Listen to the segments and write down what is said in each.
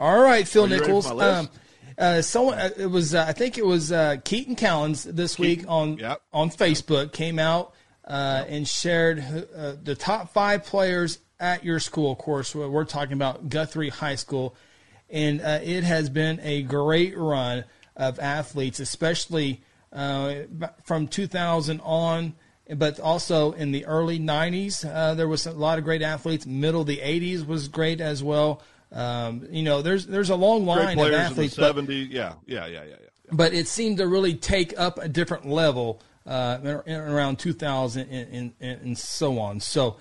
All right, Phil Are Nichols. Um, uh, someone uh, it was uh, I think it was uh, Keaton Callens this week on yep. on Facebook came out uh, and shared uh, the top five players at your school. Of course, we're we're talking about Guthrie High School, and uh, it has been a great run of athletes, especially uh, from 2000 on. But also in the early 90s, uh, there was a lot of great athletes. Middle of the 80s was great as well. Um, you know, there's there's a long Great line of players athletes, in the but, Yeah, yeah, yeah, yeah, yeah. but it seemed to really take up a different level uh, around 2000 and, and, and, so on. So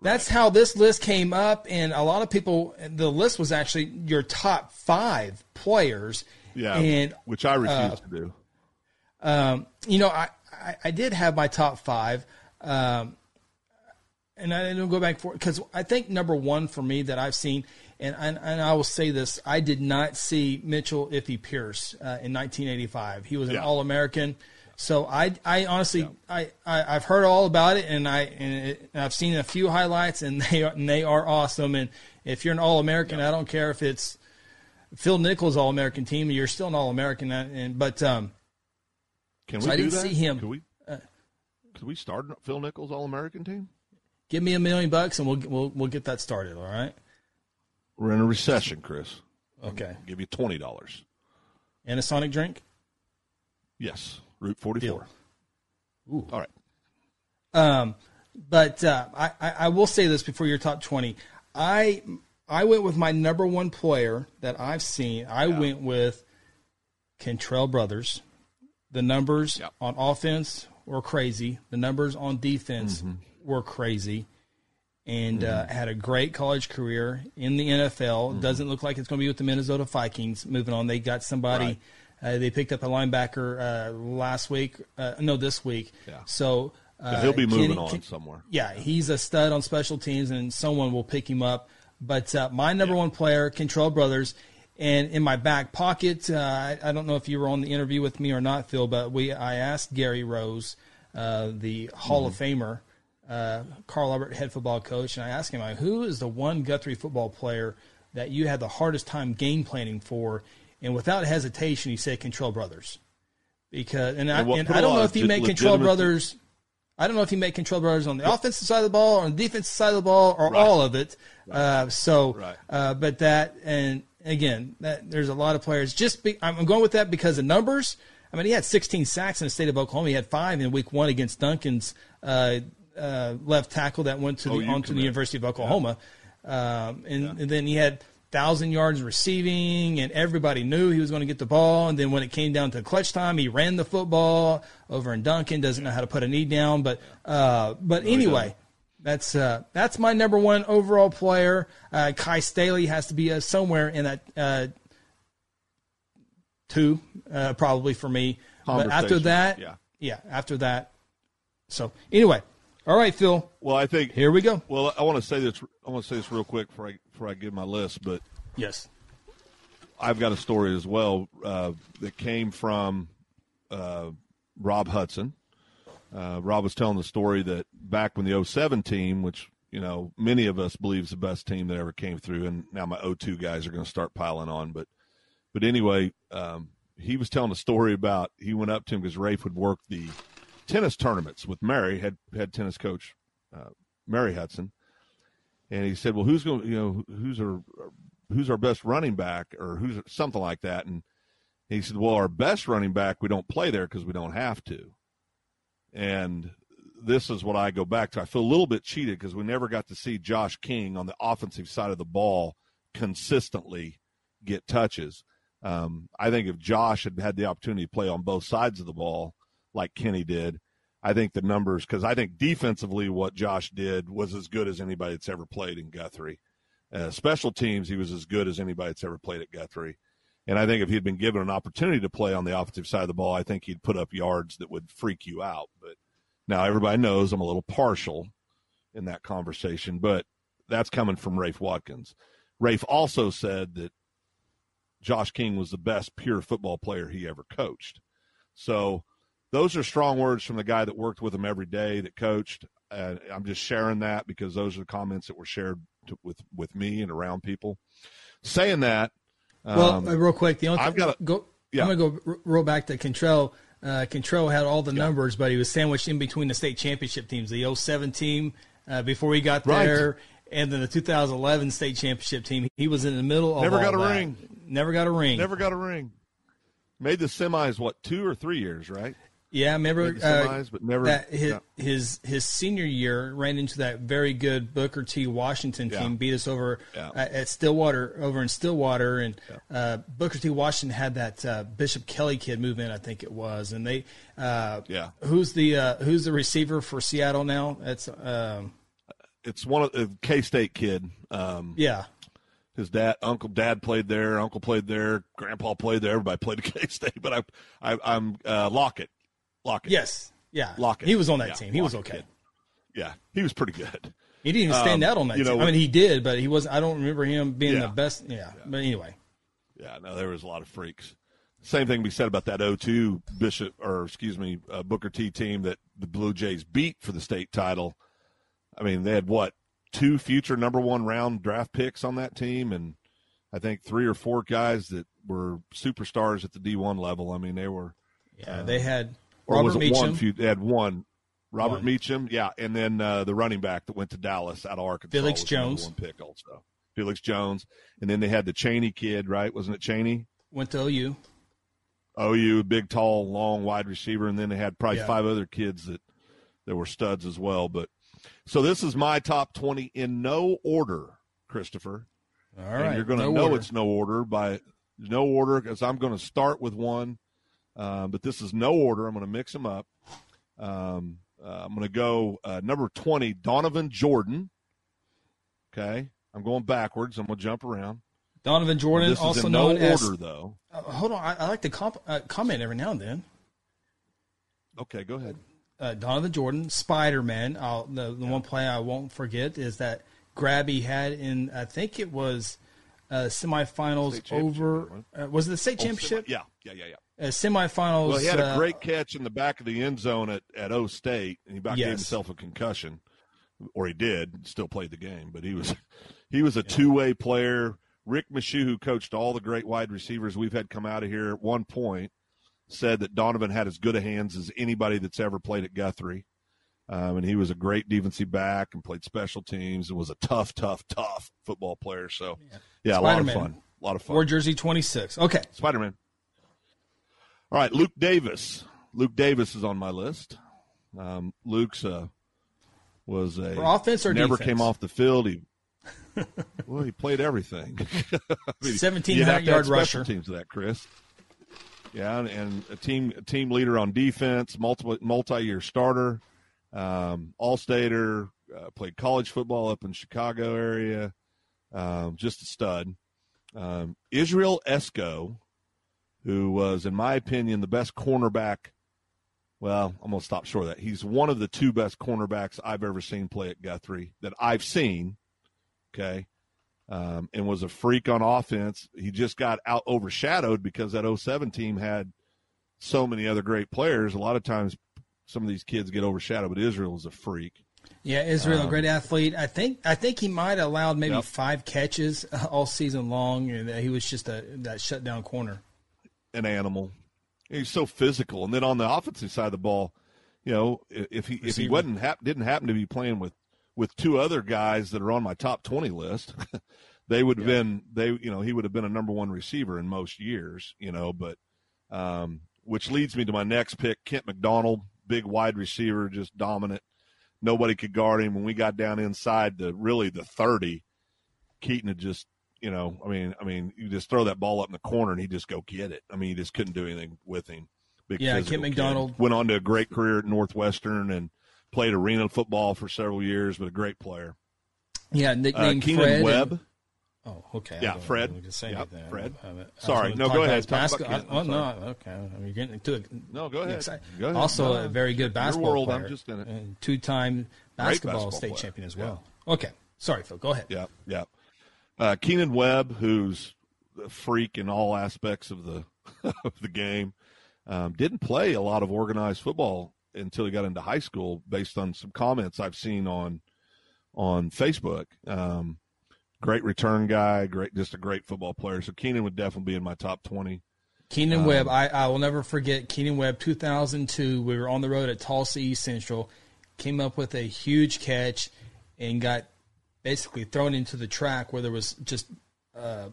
that's how this list came up, and a lot of people. The list was actually your top five players. Yeah, and which I refuse to do. um, you know, I, I, I did have my top five, um, and I didn't go back for because I think number one for me that I've seen, and, and and I will say this: I did not see Mitchell Iffy Pierce uh, in 1985. He was an Yeah. All American. So I, I honestly, I, I, I've heard all about it, and I, and, it, and I've seen a few highlights, and they are, and they are awesome. And if you're an All American, I don't care if it's Phil Nichols All American team, you're still an All American. And but um, Can we so I didn't that? see him. Could we? could we start Phil Nichols All American team? Give me a million bucks and we'll we'll we'll get that started. All right. We're in a recession, Chris. Okay. I'll give you twenty dollars. And a Sonic drink. Yes, Route forty four. Ooh. All right. Um, but uh, I, I will say this before your top twenty. I I went with my number one player that I've seen. I went with Kentrell Brothers. The numbers Yep. on offense were crazy. The numbers on defense Mm-hmm. were crazy. And uh, had a great college career in the NFL. Mm-hmm. Doesn't look like it's going to be with the Minnesota Vikings. Moving on, they got somebody. Right. Uh, they picked up a linebacker uh, last week. Uh, no, this week. Yeah. So uh, He'll be moving Kenny- on Ken- somewhere. yeah, he's a stud on special teams, and someone will pick him up. But uh, my number one player, Kentrell Brothers, and in my back pocket, uh, I, I don't know if you were on the interview with me or not, Phil, but we I asked Gary Rose, uh, the Hall of Mm-hmm. Famer, uh, Carl Albert head football coach, and I asked him, like, who is the one Guthrie football player that you had the hardest time game planning for? And without hesitation, he said Kentrell Brothers. Because and, I, And what and I don't know if he made Kentrell Brothers I don't know if he made Kentrell Brothers on the offensive side of the ball or on the defensive side of the ball or Right. all of it. Uh, so, Right. uh, but that and again, that there's a lot of players. Just be, I'm going with that because of numbers. I mean, he had 16 sacks in the state of Oklahoma. He had five in Week One against Duncan's uh, uh, left tackle that went to the OU onto the. University of Oklahoma, um, and, and then he had thousand yards receiving, and everybody knew he was going to get the ball. And then when it came down to clutch time, he ran the football over in Duncan. Doesn't know how to put a knee down, but uh, but anyway. That's uh, that's my number one overall player. Uh, Kye Staley has to be uh, somewhere in that uh, two, uh, probably for me. But after that, yeah. yeah, after that. So anyway, all right, Phil, Well, I think here we go. Well, I want to say this. I want to say this real quick before I before I give my list. But Yes. I've got a story as well uh, that came from uh, Rob Hudson. Uh, Rob was telling the story that back when the 07 team, which you know many of us believe is the best team that ever came through, and now my 02 guys are going to start piling on. But but anyway, um, he was telling a story about he went up to him because Rafe would work the tennis tournaments with Mary, head head tennis coach uh, Mary Hudson, and he said, "Well, who's going? You know, who's our who's our best running back, or who's something like that?" And he said, "Well, our best running back, we don't play there because we don't have to." And this is what I go back to. I feel a little bit cheated because we never got to see Josh King on the offensive side of the ball consistently get touches. Um, I think if Josh had had the opportunity to play on both sides of the ball like Kenny did, I think the numbers, because I think defensively what Josh did was as good as anybody that's ever played in Guthrie. Uh, special teams, he was as good as anybody that's ever played at Guthrie. And I think if he'd been given an opportunity to play on the offensive side of the ball, I think he'd put up yards that would freak you out. But now everybody knows I'm a little partial in that conversation, but that's coming from Rafe Watkins. Rafe also said that Josh King was the best pure football player he ever coached. So those are strong words from the guy that worked with him every day, that coached. Uh, I'm just sharing that because those are the comments that were shared to, with with me and around people. saying that, well, um, uh, real quick, the only I've got go. yeah. I'm gonna go r- roll back to Kentrell. Uh, Kentrell had all the numbers, but he was sandwiched in between the state championship teams, the 07 team uh, before he got Right. there, and then the 2011 state championship team. He was in the middle of Never got a that. ring. Never got a ring. never got a ring. Made the semis what two or three years, right? Yeah, I remember uh, but never. that his, yeah. his his senior year ran into that very good Booker T Washington team Yeah. beat us over Yeah. uh, at Stillwater over in Stillwater and uh, Booker T Washington had that uh, Bishop Kelly kid move in I think it was and they uh, Yeah. who's the uh, who's the receiver for Seattle now that's um, It's one of the K State kid. Um, yeah his dad, uncle, dad played there. Uncle played there. Grandpa played there. Everybody played at K State. But I, I, I'm uh, Lockett. Lockett. yes yeah Lockett. he was on that Yeah, team he was okay kid. Yeah, he was pretty good. he didn't even stand Um, out on that you know, team I mean he did but he wasn't I don't remember him being Yeah. the best yeah. but anyway Yeah, no, there was a lot of freaks. Same thing be said about that 0-2 Bishop, or excuse me, uh, Booker T team that the Blue Jays beat for the state title. I mean, they had what two future number one round draft picks on that team, and I think three or four guys that were superstars at the D1 level. I mean, they were. yeah they had Or Robert was it Meachem one? They had one. Robert One. Meachem, yeah, and then uh, the running back that went to Dallas out of Arkansas, Felix Jones. one pick also. Felix Jones, and then they had the Cheney kid, right? Wasn't it Cheney? went to OU OU, big, tall, long, wide receiver, and then they had probably Yeah. five other kids that that were studs as well. But so this is my top twenty in no order, Christopher. All right, and you're going to no know order. it's no order by no order because I'm going to start with one, uh, but this is no order. I'm going to mix them up. Um, uh, I'm going to go uh, number twenty, Donovan Jordan. Okay, I'm going backwards. I'm going to jump around. Donovan Jordan, this is also in no known order, as. though. Uh, hold on, I, I like to comp, uh, comment every now and then. Okay, go ahead. Uh, Donovan Jordan, Spider Man. The, the one play I won't forget is that grab he had in I think it was uh, semifinals over. Uh, was it the state Oh, championship? semi- yeah, yeah, yeah, yeah. Uh, semifinals. Well, he had a uh, great catch in the back of the end zone at, at O State, and he about gave himself a concussion, or he did. Still played the game, but he was he was a two way player. Rick Michaud, who coached all the great wide receivers we've had come out of here, at one point said that Donovan had as good a hands as anybody that's ever played at Guthrie. Um, and he was a great defensive back and played special teams and was a tough, tough, tough football player. So, yeah, a lot of fun. A lot of fun. Or jersey 26. Okay. Spider Man. All right, Luke Davis. Luke Davis is on my list. Um, Luke's uh, was a For offense or never defense? came off the field. He well, he played everything. I mean, 1700 you'd have to yard rusher. Teams that, Chris. Yeah, and, and a team a team leader on defense, multiple multi year starter, um, all stater, uh, played college football up in Chicago area, um, just a stud. Um, Israel Esco, who was, in my opinion, the best cornerback. Well, I'm going to stop short of that. He's one of the two best cornerbacks I've ever seen play at Guthrie that I've seen. Okay. Um, and was a freak on offense. He just got out overshadowed because that 07 team had so many other great players. A lot of times, some of these kids get overshadowed, but Israel is a freak. Yeah, Israel, a great athlete. I think I think he might have allowed maybe Um, Yep. five catches all season long, and he was just a that shutdown corner. An animal. He's so physical, and then on the offensive side of the ball, you know, if he if he wasn't hap- didn't happen to be playing with with two other guys that are on my top twenty list, they would have been they you know he would have been a number one receiver in most years, you know. But um, which leads me to my next pick, Kent McDonald, big wide receiver, just dominant. Nobody could guard him. When we got down inside the really the thirty, Keaton had just you know, I mean, I mean, you just throw that ball up in the corner and he just go get it. I mean, you just couldn't do anything with him. Big Yeah, Kent kid. McDonald. went on to a great career at Northwestern and played arena football for several years, but a great player. Yeah, Uh, nicknamed Keenan Fred. Webb. and- oh, okay. Yeah, Fred. I don't need to say Yep, anything. Fred. I- I- I Sorry. No, go ahead. Talk about oh I'm no, okay. I mean, you're getting into it. No, go ahead. Go ahead. Also, No, a very good basketball world, I'm player. just in it. And two-time basketball, basketball state player. champion as Yeah. well. Okay, sorry, Phil. Go ahead. Yeah, yeah. Uh, Keenan Webb, who's a freak in all aspects of the of the game, um, didn't play a lot of organized football until he got into high school, based on some comments I've seen on on Facebook. Um, great return guy, great, just a great football player. So Keenan would definitely be in my top 20. Keenan um, Webb, I, I will never forget Keenan Webb, 2002. We were on the road at Tulsa East Central, came up with a huge catch, and got basically thrown into the track where there was just a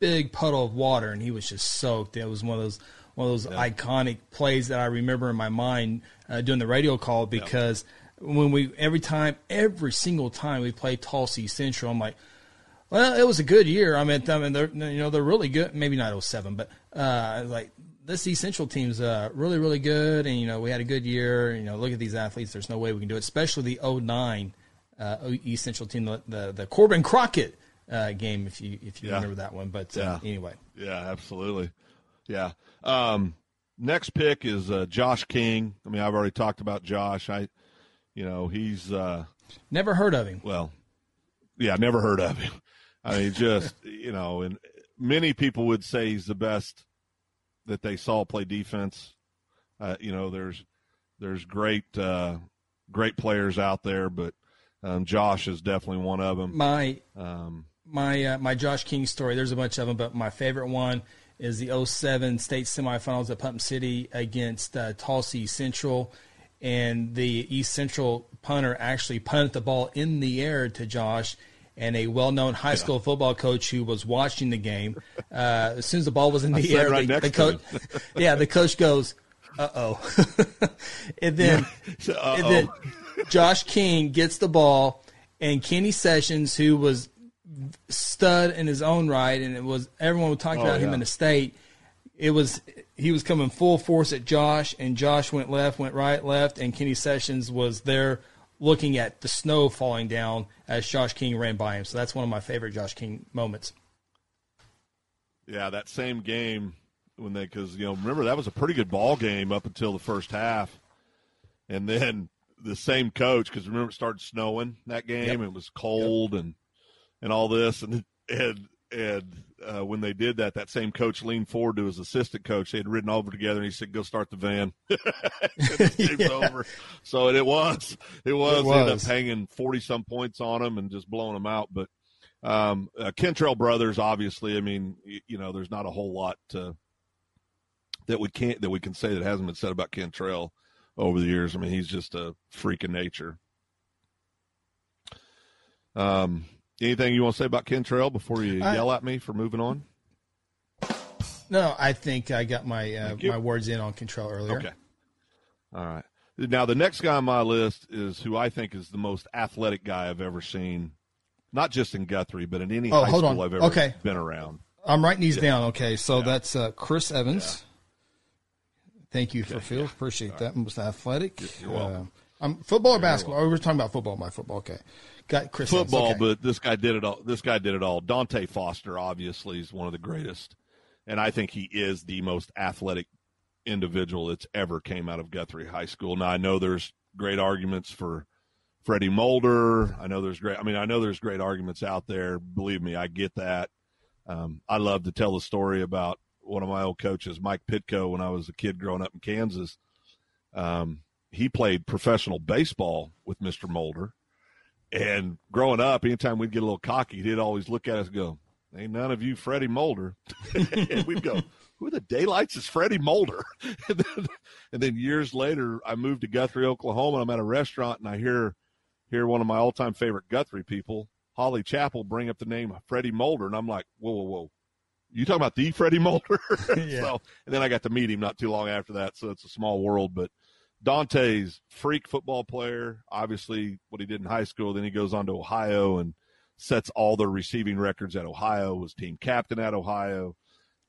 big puddle of water, and he was just soaked. It was one of those one of those yeah. iconic plays that I remember in my mind uh, doing the radio call because yeah. when we every time every single time we played Tulsa Central, I'm like well, it was a good year. I mean, I mean, they're you know they're really good. Maybe not 07, but uh, like this East Central team's uh, really really good, and you know we had a good year. You know, look at these athletes. There's no way we can do it, especially the 09 uh, East Central team, the the, the Corbin Crockett uh, game, if you if you yeah. remember that one. But uh, yeah. anyway, yeah, absolutely, yeah. Um, next pick is uh, Josh King. I mean, I've already talked about Josh. I, you know, he's never heard of him. Well, yeah, never heard of him. I mean, just you know, and many people would say he's the best that they saw play defense. Uh, you know, there's there's great uh, great players out there, but um, Josh is definitely one of them. My um, my uh, my Josh King story. There's a bunch of them, but my favorite one is the 07 state semifinals at Putnam City against uh, Tulsa Central, and the East Central punter actually punted the ball in the air to Josh and a well-known high school football coach who was watching the game. Uh, as soon as the ball was in the air, right the, the coach, yeah, the coach goes, "Uh oh," and then, and then Josh King gets the ball, and Kenny Sessions, who was stud in his own right, and it was everyone was talking oh, about yeah. him in the state. It was he was coming full force at Josh, and Josh went left, went right, left, and Kenny Sessions was there looking at the snow falling down as Josh King ran by him. So that's one of my favorite Josh King moments. Yeah, that same game when they because you know remember that was a pretty good ball game up until the first half, and then the same coach because remember it started snowing that game. Yep. It was cold yep. and and all this and and and uh, when they did that, that same coach leaned forward to his assistant coach. They had ridden over together, and he said, "Go start the van." yeah. over. So it was, it was, it was. ended up hanging forty some points on him and just blowing them out. But um, uh, Kentrell brothers, obviously, I mean, you, you know, there's not a whole lot to, that we can't that we can say that hasn't been said about Kentrell over the years. I mean, he's just a freak of nature. Um, Anything you want to say about Kentrell before you I, yell at me for moving on? No, I think I got my uh, my words in on Kentrell earlier. Okay. All right. Now the next guy on my list is who I think is the most athletic guy I've ever seen, not just in Guthrie, but in any oh, high school on. I've ever okay. been around. I'm writing these yeah. down. Okay, so yeah. that's uh, Chris Evans. Yeah. Thank you for Phil. Appreciate that. Most athletic. You're welcome. Uh, I'm football or basketball. Oh, we're talking about football. My football. Okay. Got Chris football, okay. but this guy did it all. This guy did it all. Dante Foster, obviously, is one of the greatest, and I think he is the most athletic individual that's ever came out of Guthrie High School. Now I know there's great arguments for Freddie Mulder. I know there's great. I mean, I know there's great arguments out there. Believe me, I get that. Um, I love to tell the story about one of my old coaches, Mike Pitko, when I was a kid growing up in Kansas. Um, he played professional baseball with Mr. Mulder and growing up, anytime we'd get a little cocky, he'd always look at us and go, Ain't none of you Freddie Mulder. and we'd go, Who the daylights is Freddie Mulder? and, then, and then years later, I moved to Guthrie, Oklahoma, and I'm at a restaurant and I hear hear one of my all time favorite Guthrie people, Holly Chapel, bring up the name Freddie Mulder. And I'm like, Whoa, whoa, whoa. You talking about the Freddie Mulder? yeah. so, and then I got to meet him not too long after that. So it's a small world, but Dante's freak football player, obviously what he did in high school. Then he goes on to Ohio and sets all the receiving records at Ohio. Was team captain at Ohio.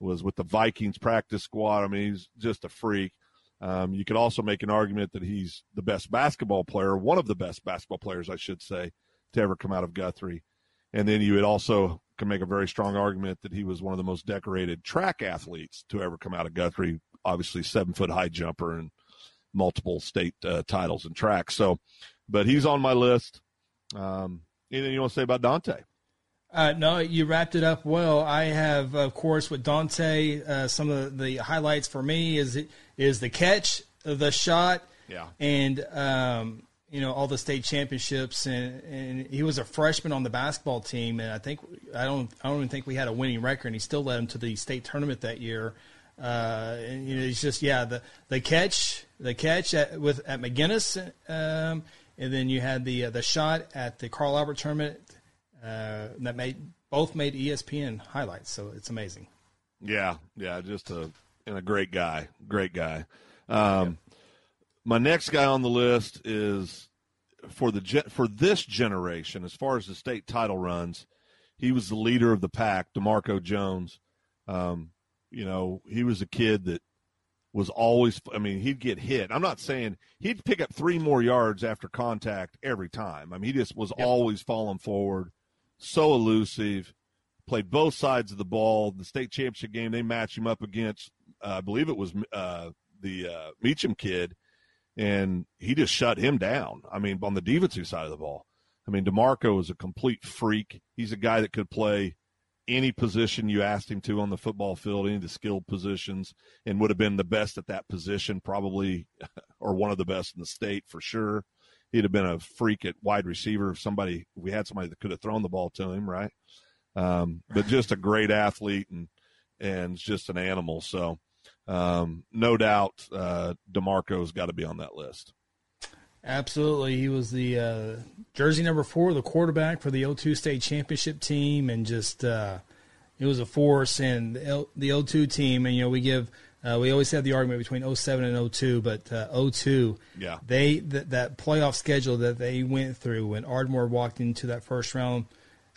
Was with the Vikings practice squad. I mean, he's just a freak. Um, you could also make an argument that he's the best basketball player, one of the best basketball players, I should say, to ever come out of Guthrie. And then you would also can make a very strong argument that he was one of the most decorated track athletes to ever come out of Guthrie. Obviously, seven foot high jumper and multiple state uh, titles and tracks. So, but he's on my list. Um, anything you want to say about Dante? Uh, no, you wrapped it up well. I have, of course, with Dante. Uh, some of the highlights for me is is the catch, the shot, yeah, and um, you know all the state championships, and, and he was a freshman on the basketball team, and I think I don't I don't even think we had a winning record, and he still led him to the state tournament that year. Uh, and, you know, he's just yeah the the catch the catch at, with at McGuinness, um, and then you had the uh, the shot at the Carl Albert tournament uh, that made both made ESPN highlights. So it's amazing. Yeah, yeah, just a and a great guy, great guy. Um, My next guy on the list is for the for this generation, as far as the state title runs. He was the leader of the pack, Demarco Jones. Um, you know, he was a kid that was always. I mean, he'd get hit. I'm not saying he'd pick up three more yards after contact every time. I mean, he just was yep. always falling forward, so elusive. Played both sides of the ball. The state championship game, they matched him up against, uh, I believe it was uh, the uh, Meachem kid, and he just shut him down. I mean, on the defensive side of the ball. I mean, Demarco is a complete freak. He's a guy that could play any position you asked him to on the football field, any of the skilled positions, and would have been the best at that position, probably, or one of the best in the state for sure. He'd have been a freak at wide receiver if somebody, if we had somebody that could have thrown the ball to him, right? Um, but just a great athlete and and just an animal. So, um, no doubt, uh, Demarco's got to be on that list. Absolutely. He was the uh, jersey number four, the quarterback for the O2 state championship team, and just uh, it was a force. And the, O2 team, and you know, we give. Uh, we always have the argument between 07 and 02, but uh, 02, yeah. they th- that playoff schedule that they went through when Ardmore walked into that first round,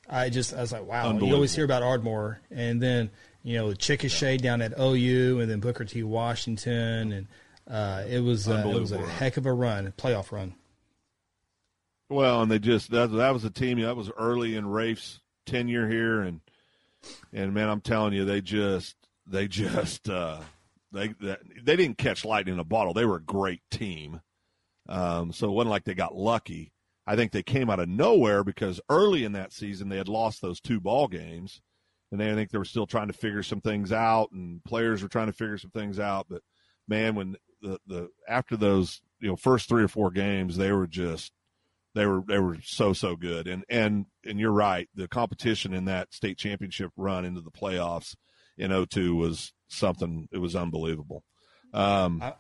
I just I was like, wow. You always hear about Ardmore, and then you know Chickasha yeah. down at OU, and then Booker T. Washington, and uh, it was uh, it was a heck of a run, a playoff run. Well, and they just that that was a team that was early in Rafe's tenure here, and and man, I'm telling you, they just they just uh, they they didn't catch lightning in a bottle. They were a great team, um, so it wasn't like they got lucky. I think they came out of nowhere because early in that season they had lost those two ball games, and they I think they were still trying to figure some things out, and players were trying to figure some things out. But man, when the the after those you know first three or four games, they were just they were they were so so good. And and and you're right, the competition in that state championship run into the playoffs in 02 was something. It was unbelievable. Um, I,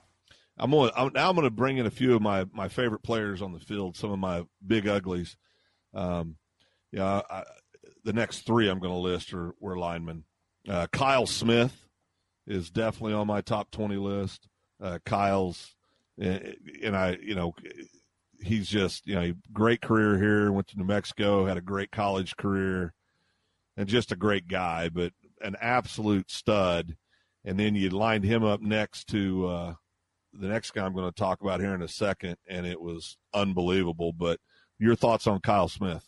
I'm going I'm, now I'm going to bring in a few of my my favorite players on the field, some of my big uglies. Um, yeah, I, the next three I'm going to list are were linemen. Uh, Kyle Smith is definitely on my top 20 list uh, Kyle's, and, and I, you know, he's just, you know, great career here. Went to New Mexico, had a great college career, and just a great guy, but an absolute stud. And then you lined him up next to uh, the next guy I'm going to talk about here in a second, and it was unbelievable. But your thoughts on Kyle Smith?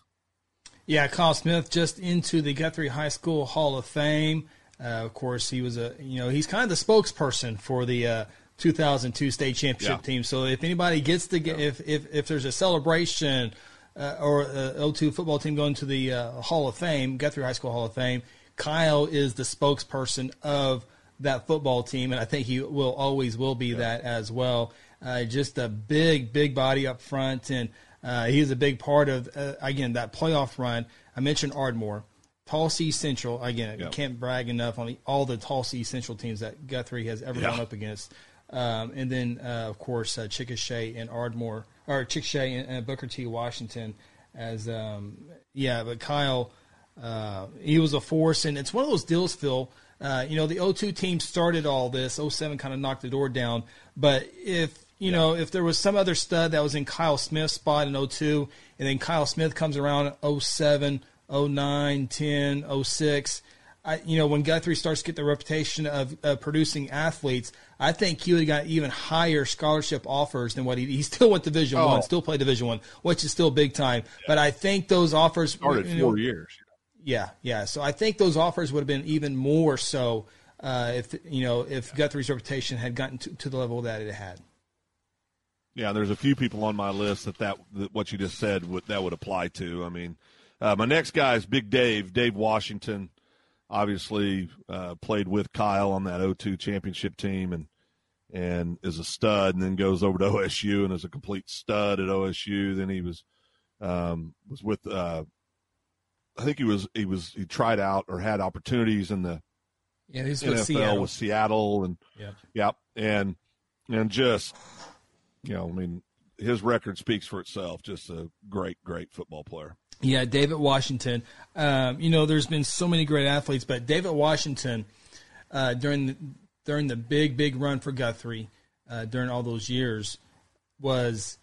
Yeah, Kyle Smith just into the Guthrie High School Hall of Fame. Uh, of course, he was a you know he's kind of the spokesperson for the uh, 2002 state championship yeah. team. So if anybody gets the yeah. if if if there's a celebration uh, or a O2 football team going to the uh, Hall of Fame, Guthrie High School Hall of Fame, Kyle is the spokesperson of that football team, and I think he will always will be yeah. that as well. Uh, just a big, big body up front, and uh, he's a big part of uh, again that playoff run. I mentioned Ardmore. Tulsa Central again. Yep. can't brag enough on the, all the Tulsa Central teams that Guthrie has ever gone up against. Um, and then, uh, of course, uh, Chickasha and Ardmore, or Chickasha and, and Booker T. Washington as, um, yeah, but Kyle, uh, he was a force. And it's one of those deals, Phil. Uh, you know, the 02 team started all this. 07 kind of knocked the door down. But if, you yeah. know, if there was some other stud that was in Kyle Smith's spot in 02, and then Kyle Smith comes around 07, 09, 10, 06, I, you know, when Guthrie starts to get the reputation of, of producing athletes, I think he would have got even higher scholarship offers than what he, he still went Division oh. One, still played Division One, which is still big time. Yeah. But I think those offers started you know, four years. Yeah, yeah. So I think those offers would have been even more so uh, if you know if yeah. Guthrie's reputation had gotten to, to, the level that it had. Yeah, there's a few people on my list that that, that what you just said would that would apply to. I mean, uh, my next guy is Big Dave, Dave Washington obviously uh, played with Kyle on that 02 championship team and and is a stud, and then goes over to OSU and is a complete stud at OSU. Then he was um, was with uh, I think he was he was he tried out or had opportunities in the yeah, he's NFL with Seattle. with Seattle and Yep. yep and and just you know I mean his record speaks for itself. Just a great great football player. Yeah, David Washington. Um, you know, there's been so many great athletes, but David Washington uh, during the during the big big run for Guthrie uh, during all those years was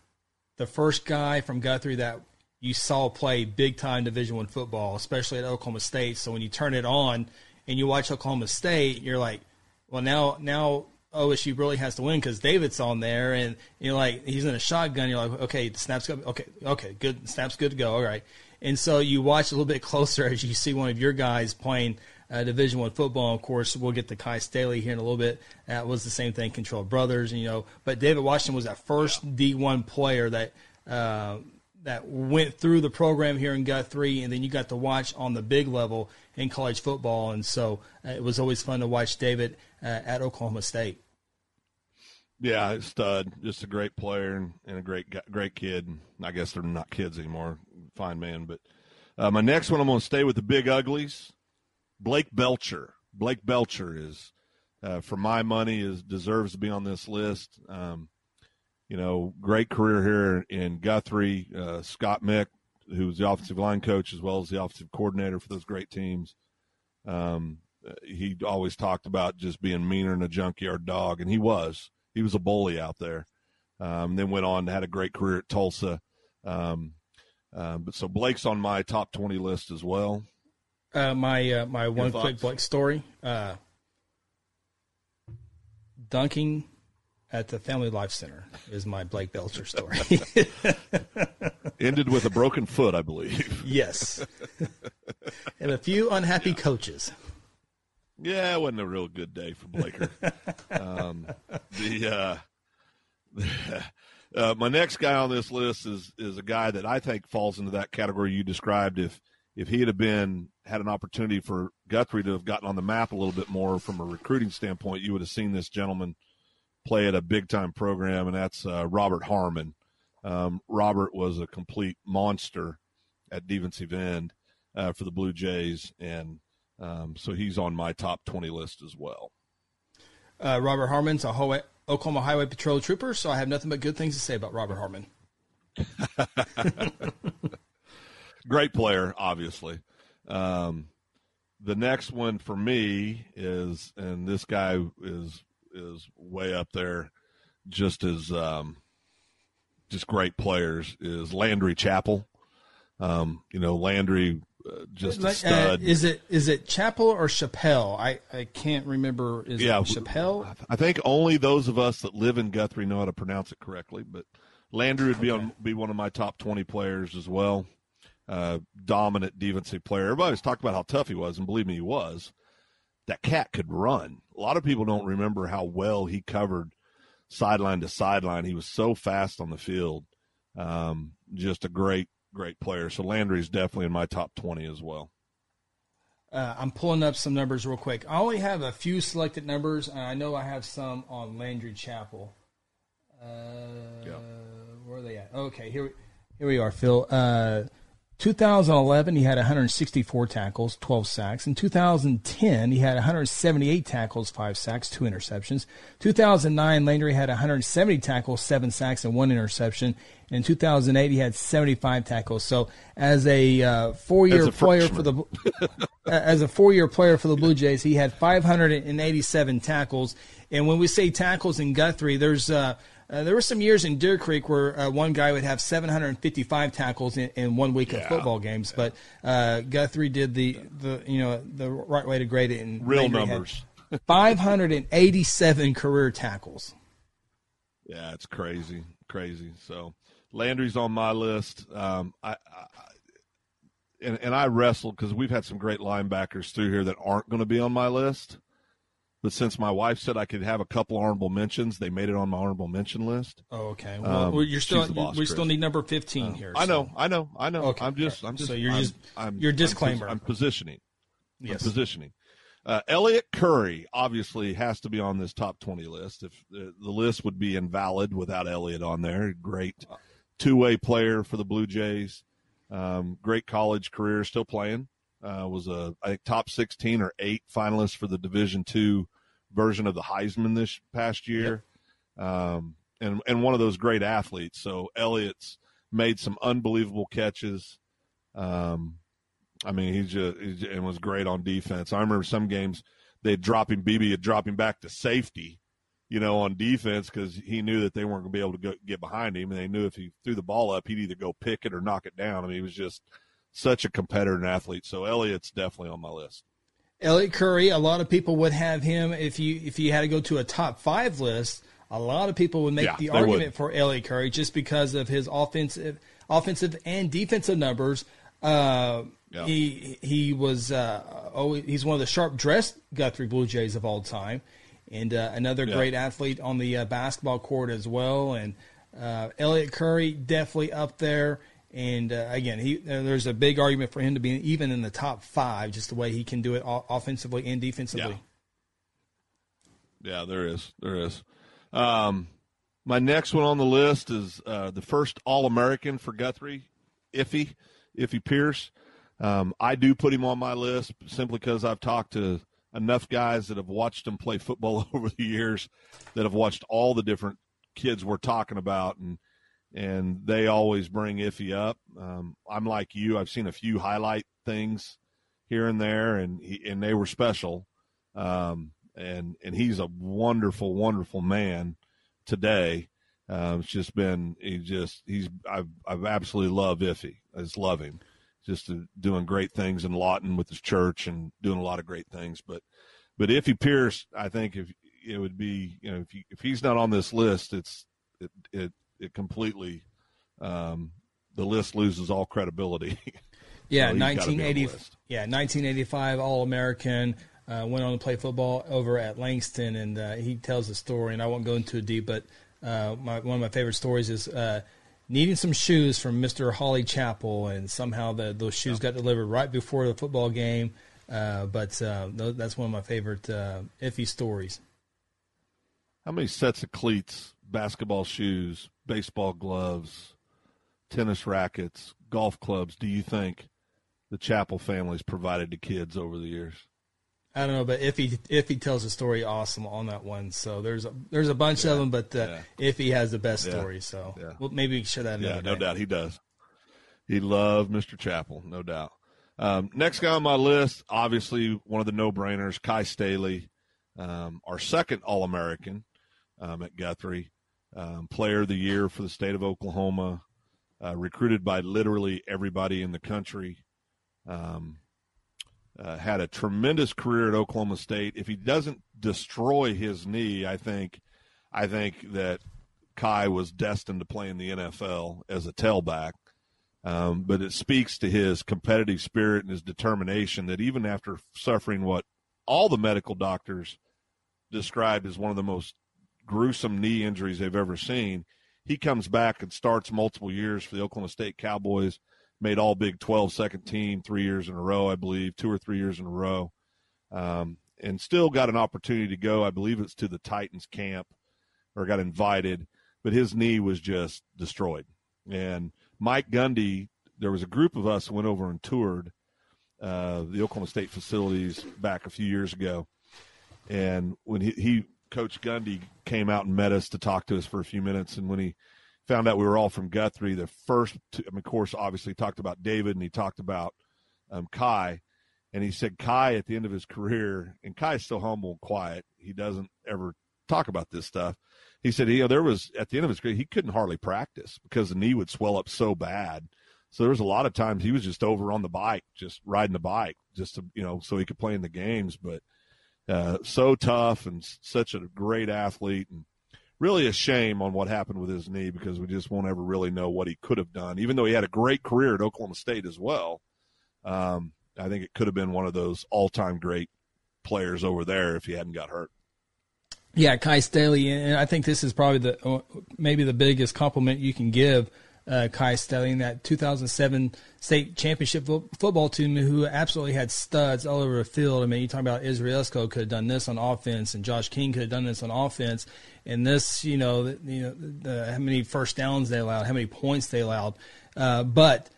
the first guy from Guthrie that you saw play big time Division One football, especially at Oklahoma State. So when you turn it on and you watch Oklahoma State, you're like, well now now OSU really has to win because David's on there, and you're like he's in a shotgun. You're like, okay, the snap's good. Okay, okay, good. Snap's good to go. All right, and so you watch a little bit closer as you see one of your guys playing uh, Division One football. Of course, we'll get to Kye Staley here in a little bit. That was the same thing, Kentrell Brothers, and you know. But David Washington was that first D one player that. Uh, that went through the program here in Guthrie, and then you got to watch on the big level in college football, and so uh, it was always fun to watch David uh, at Oklahoma State. Yeah, stud, just a great player and, and a great great kid. I guess they're not kids anymore. Fine man, but uh, my next one I'm going to stay with the big uglies. Blake Belcher. Blake Belcher is, uh, for my money, is deserves to be on this list. Um, you know, great career here in Guthrie. Uh, Scott Mick, who was the offensive line coach as well as the offensive coordinator for those great teams. Um, he always talked about just being meaner than a junkyard dog, and he was. He was a bully out there. Um, then went on had a great career at Tulsa. Um, uh, but so Blake's on my top twenty list as well. Uh, my uh, my one quick? Blake story: uh, dunking at the Family Life Center is my Blake Belcher story. Ended with a broken foot, I believe. yes, and a few unhappy coaches. Yeah, it wasn't a real good day for Blaker. um, the uh, uh, my next guy on this list is is a guy that I think falls into that category you described. If if he had been had an opportunity for Guthrie to have gotten on the map a little bit more from a recruiting standpoint, you would have seen this gentleman play at a big time program, and that's uh, Robert Harmon. Um, Robert was a complete monster at defensive end uh, for the Blue Jays, and um, so he's on my top 20 list as well. Uh, Robert Harmon's a Ho- Oklahoma Highway Patrol trooper, so I have nothing but good things to say about Robert Harmon. Great player, obviously. Um, the next one for me is, and this guy is is way up there, just as um, just great players is Landry Chapel. Um, you know, Landry, uh, just Like, uh, stud. is it is it Chapel or Chappelle? I, I can't remember. Is Yeah, it Chappelle? I think only those of us that live in Guthrie know how to pronounce it correctly. But Landry would be on be one of my top twenty players as well. Uh, dominant defensive player. Everybody's talking about how tough he was, and believe me, he was. That cat could run. A lot of people don't remember how well he covered sideline to sideline. He was so fast on the field. Um, just a great, great player. So Landry's definitely in my top twenty as well. Uh, I'm pulling up some numbers real quick. I only have a few selected numbers, and I know I have some on Landry Chapel. Uh, Yeah. Where are they at? Okay, here we, here we are, Phil. Uh, 2011, he had 164 tackles, 12 sacks. In 2010, he had 178 tackles, 5 sacks, 2 interceptions. 2009, Landry had 170 tackles, 7 sacks, and 1 interception. And in 2008, he had 75 tackles. So, as a uh, four-year As a player for the as a four-year player for the Blue Jays, he had 587 tackles. And when we say tackles in Guthrie, there's uh, uh, there were some years in Deer Creek where uh, one guy would have 755 tackles in, in one week of football games. But uh, Guthrie did the, the you know the right way to grade it. And Real Landry numbers. 587 career tackles. Yeah, it's crazy, crazy. So Landry's on my list. Um, I, I and, and I wrestled because we've had some great linebackers through here that aren't going to be on my list. But since my wife said I could have a couple honorable mentions, they made it on my honorable mention list. Oh, okay. Well, Um, you're still boss, we still need number 15 here. I so- know, I know, I know. Okay, I'm just, right. I'm just. So you're I'm- just- I'm, your I'm disclaimer. I'm, positioning. Yes. I'm positioning. Uh, Elliott Curry obviously has to be on this top 20 list. If the, the list would be invalid without Elliot on there, great two way player for the Blue Jays. Um, great college career, still playing. Uh, was a I think top 16 or eight finalist for the Division two version of the Heisman this past year. Yep. Um, and and one of those great athletes. So Elliott's made some unbelievable catches. Um, I mean, he just he, and was great on defense. I remember some games they'd drop him, BB would drop him back to safety, you know, on defense because he knew that they weren't going to be able to go, get behind him, and they knew if he threw the ball up, he'd either go pick it or knock it down. I mean, he was just such a competitor and athlete. So Elliott's definitely on my list. Elliott Curry, a lot of people would have him if you if you had to go to a top five list a lot of people would make yeah, the argument would. for Elliott Curry just because of his offensive, offensive and defensive numbers. Uh, yeah. He he was uh, always, he's one of the sharp dressed Guthrie Blue Jays of all time, and uh, another yeah. great athlete on the uh, basketball court as well. And uh, Elliott Curry definitely up there. And uh, again, he there's a big argument for him to be even in the top five, just the way he can do it offensively and defensively. Yeah, there is, there is. Um, my next one on the list is uh, the first All American for Guthrie, Iffy, Iffy Pierce. Um, I do put him on my list simply because I've talked to enough guys that have watched him play football over the years, that have watched all the different kids we're talking about, and and they always bring Iffy up. Um, I'm like you; I've seen a few highlight things here and there, and he, and they were special. Um, and and he's a wonderful, wonderful man today. Uh, it's just been he just he's I've I've absolutely love Iffy. I just love him. Just doing great things in Lawton with his church and doing a lot of great things. But but Iffy Pierce, I think if it would be you know if he, if he's not on this list, it's it it, it completely um, the list loses all credibility. Yeah, so 1980. Yeah, 1985 All American. Uh, went on to play football over at Langston, and uh, he tells a story, and I won't go into it deep, but uh, my, one of my favorite stories is uh, needing some shoes from Mr. Holly Chapel, and somehow the, those shoes got delivered right before the football game. Uh, but uh, that's one of my favorite iffy stories. How many sets of cleats, basketball shoes, baseball gloves, tennis rackets, golf clubs do you think the Chapel family's provided to kids over the years? I don't know, but if he if he tells a story, awesome on that one. So there's a there's a bunch yeah, of them, but uh, yeah. if he has the best yeah, story, so well, maybe we can share that. Yeah, no day. doubt he does. He loved Mr. Chapel, no doubt. Um, next guy on my list, obviously one of the no brainers, Kye Staley, um, our second All American um, at Guthrie, um, Player of the Year for the state of Oklahoma, uh, recruited by literally everybody in the country. Um, uh, had a tremendous career at Oklahoma State. If he doesn't destroy his knee, I think, I think that Kye was destined to play in the NFL as a tailback. Um, but it speaks to his competitive spirit and his determination that even after suffering what all the medical doctors described as one of the most gruesome knee injuries they've ever seen, he comes back and starts multiple years for the Oklahoma State Cowboys made all Big 12 second team three years in a row, I believe, two or three years in a row, um, and still got an opportunity to go. I believe it's to the Titans camp or got invited, but his knee was just destroyed. And Mike Gundy, there was a group of us went over and toured uh, the Oklahoma State facilities back a few years ago. And when he, he, Coach Gundy came out and met us to talk to us for a few minutes, and when he found out we were all from Guthrie. The first, two, I mean, of course, obviously talked about David and he talked about um, Kye, and he said Kye at the end of his career, and Kye is so humble and quiet. He doesn't ever talk about this stuff. He said, you know, there was at the end of his career, he couldn't hardly practice because the knee would swell up so bad. So there was a lot of times he was just over on the bike, just riding the bike, just to you know, so he could play in the games. But uh, so tough and such a great athlete, and really a shame on what happened with his knee because we just won't ever really know what he could have done. Even though he had a great career at Oklahoma State as well, um, I think it could have been one of those all-time great players over there if he hadn't got hurt. Yeah, Kye Staley, and I think this is probably the uh, maybe the biggest compliment you can give uh, Kye Staley that 2007 state championship fo- football team who absolutely had studs all over the field. I mean, you talk about Israel Esco could have done this on offense, and Josh King could have done this on offense. And this, you know, the, you know, the, how many first downs they allowed, how many points they allowed, uh, but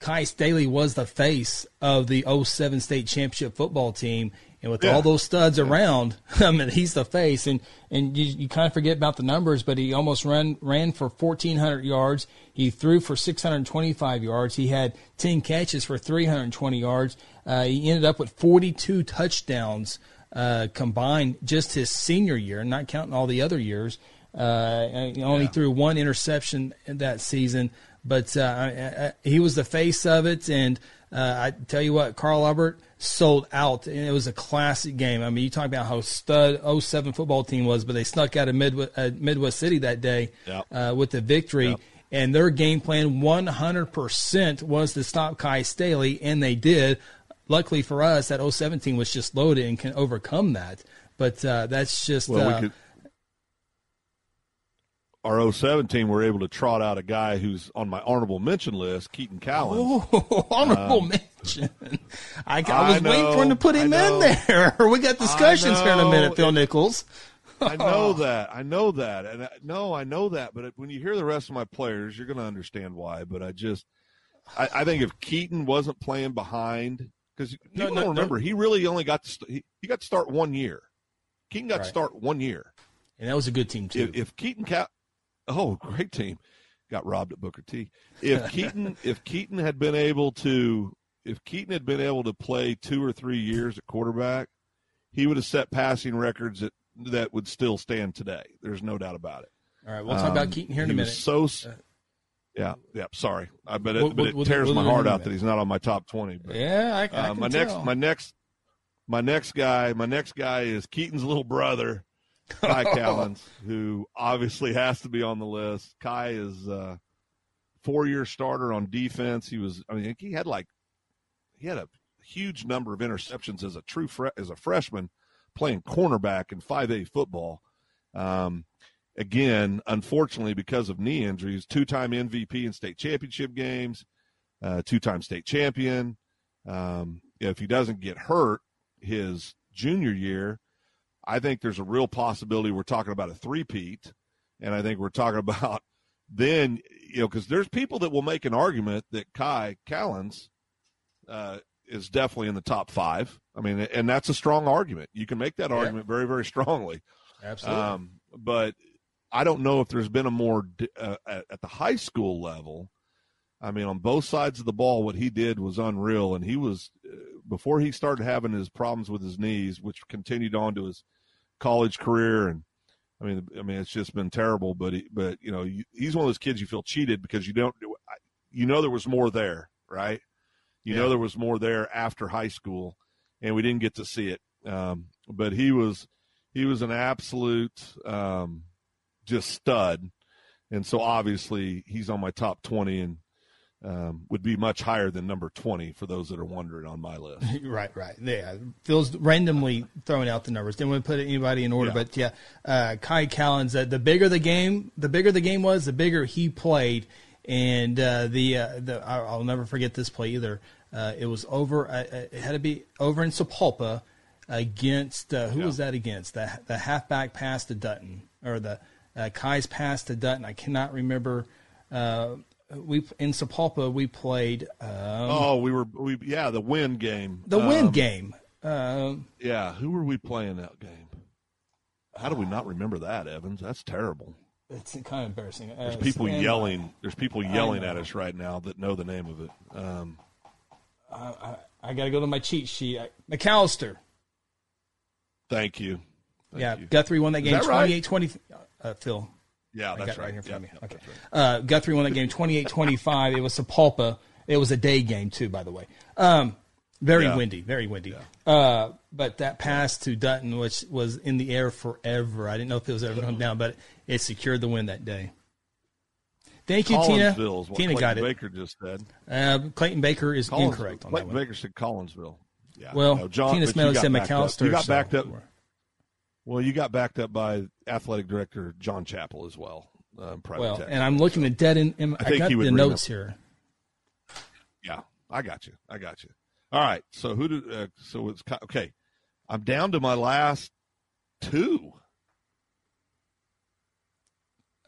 Kye Staley was the face of the 07 state championship football team. And with Yeah. all those studs around, I mean, he's the face. And, and you, you kind of forget about the numbers, but he almost ran, ran for 1,400 yards. He threw for 625 yards. He had 10 catches for 320 yards. Uh, he ended up with 42 touchdowns uh, combined just his senior year, not counting all the other years. Uh, only Yeah. threw one interception that season, but uh, I- I- he was the face of it. And uh, I tell you what, Carl Albert sold out, and it was a classic game. I mean, you talk about how stud 07 football team was, but they snuck out of Midwest, uh, Midwest City that day Yep. uh, with the victory. Yep. And their game plan 100% was to stop Kye Staley, and they did. Luckily for us, that 07 team was just loaded and can overcome that. But uh, that's just Well, uh, we could. Our 07 team were able to trot out a guy who's on my honorable mention list, Keaton Callan. Oh, honorable mention. I, I was Um, I waiting for him to put him in there. we got discussions here in a minute, Phil Nichols. I know that. I know that. And I, no, I know that. But when you hear the rest of my players, you're going to understand why. But I just, I, I think if Keaton wasn't playing behind, because people no, don't remember, he really only got to st- he, he got to start one year. Keaton got Right. to start one year. And that was a good team, too. If, if Keaton Cal, oh, great team, got robbed at Booker T. If Keaton, if Keaton had been able to, if Keaton had been able to play two or three years at quarterback, he would have set passing records that that would still stand today. There's no doubt about it. All right, we'll talk about Um, Keaton here in a minute. so, s- yeah, yeah. Sorry, I bet it, We'll- but it we'll- tears we'll my do it in heart out that he's not on my top twenty. But yeah, I, I uh, my tell. next, my next, my next guy, my next guy is Keaton's little brother, Kai Callens, who obviously has to be on the list. Kai is a four-year starter on defense. He was, I mean, he had like, he had a huge number of interceptions as a true fre- as a freshman playing cornerback in 5A football. Um, again, unfortunately, because of knee injuries, two-time MVP in state championship games, uh, two-time state champion. Um, if he doesn't get hurt his junior year, I think there's a real possibility we're talking about a three-peat, and I think we're talking about then you know because there's people that will make an argument that Kai Callens uh, is definitely in the top five. I mean, and that's a strong argument. You can make that Yeah. argument very, very strongly. Absolutely. Um, but I don't know if there's been a more uh, at, at the high school level. I mean, on both sides of the ball, what he did was unreal, and he was uh, before he started having his problems with his knees, which continued on to his college career. And I mean, I mean, it's just been terrible. But he, but you know, you, he's one of those kids you feel cheated because you don't, you know, there was more there, right? You Yeah. know, there was more there after high school, and we didn't get to see it. Um, but he was he was an absolute um, just stud, and so obviously he's on my top twenty and um, would be much higher than number twenty for those that are wondering on my list. Right, right. Yeah, Phil's randomly throwing out the numbers. Didn't want to put anybody in order, Yeah. but yeah, uh, Kai Callens. Uh, the bigger the game, the bigger the game was, the bigger he played, and uh, the uh, the I- I'll never forget this play either. Uh, it was over. Uh, it had to be over in Sapulpa against uh, who Yeah. was that against? The the halfback pass to Dutton or the uh, Kai's pass to Dutton. I cannot remember. Uh, we in Sapulpa we played um, oh, we were we yeah the win game. the win Um, game. Um, Yeah, who were we playing that game? How do we not remember that, Evans? That's terrible. It's kind of embarrassing. There's Uh, people yelling. There's people yelling at us right now that know the name of it. Um, I got to go to my cheat sheet. I, McAllister. thank you. Thank yeah, you. Guthrie won that game that right? 28 20. Uh, Phil. Yeah, got right. right here in front Yep, of me. yep, Okay. that's right. Uh, Guthrie won that game 28 25. It was Sapulpa. It was a day game, too, by the way. Um, very Yeah. windy, very windy. Uh, but that pass to Dutton, which was in the air forever, I didn't know if it was ever going down, but it secured the win that day. Thank you, Tina. Collinsville is what Tina Clayton got it. Baker just said. Uh, Clayton Baker is Collins- incorrect on Clayton that one. Baker said Collinsville. Yeah. Well, no, John, Tina you said. McAllister. You got backed up. Well, you got backed up by athletic director John Chappell as well. uh, private Well, tech. and I'm looking at dead in. in I, think got the notes here. Yeah, I got you. I got you. All right. So who did? Uh, so it's okay. I'm down to my last two.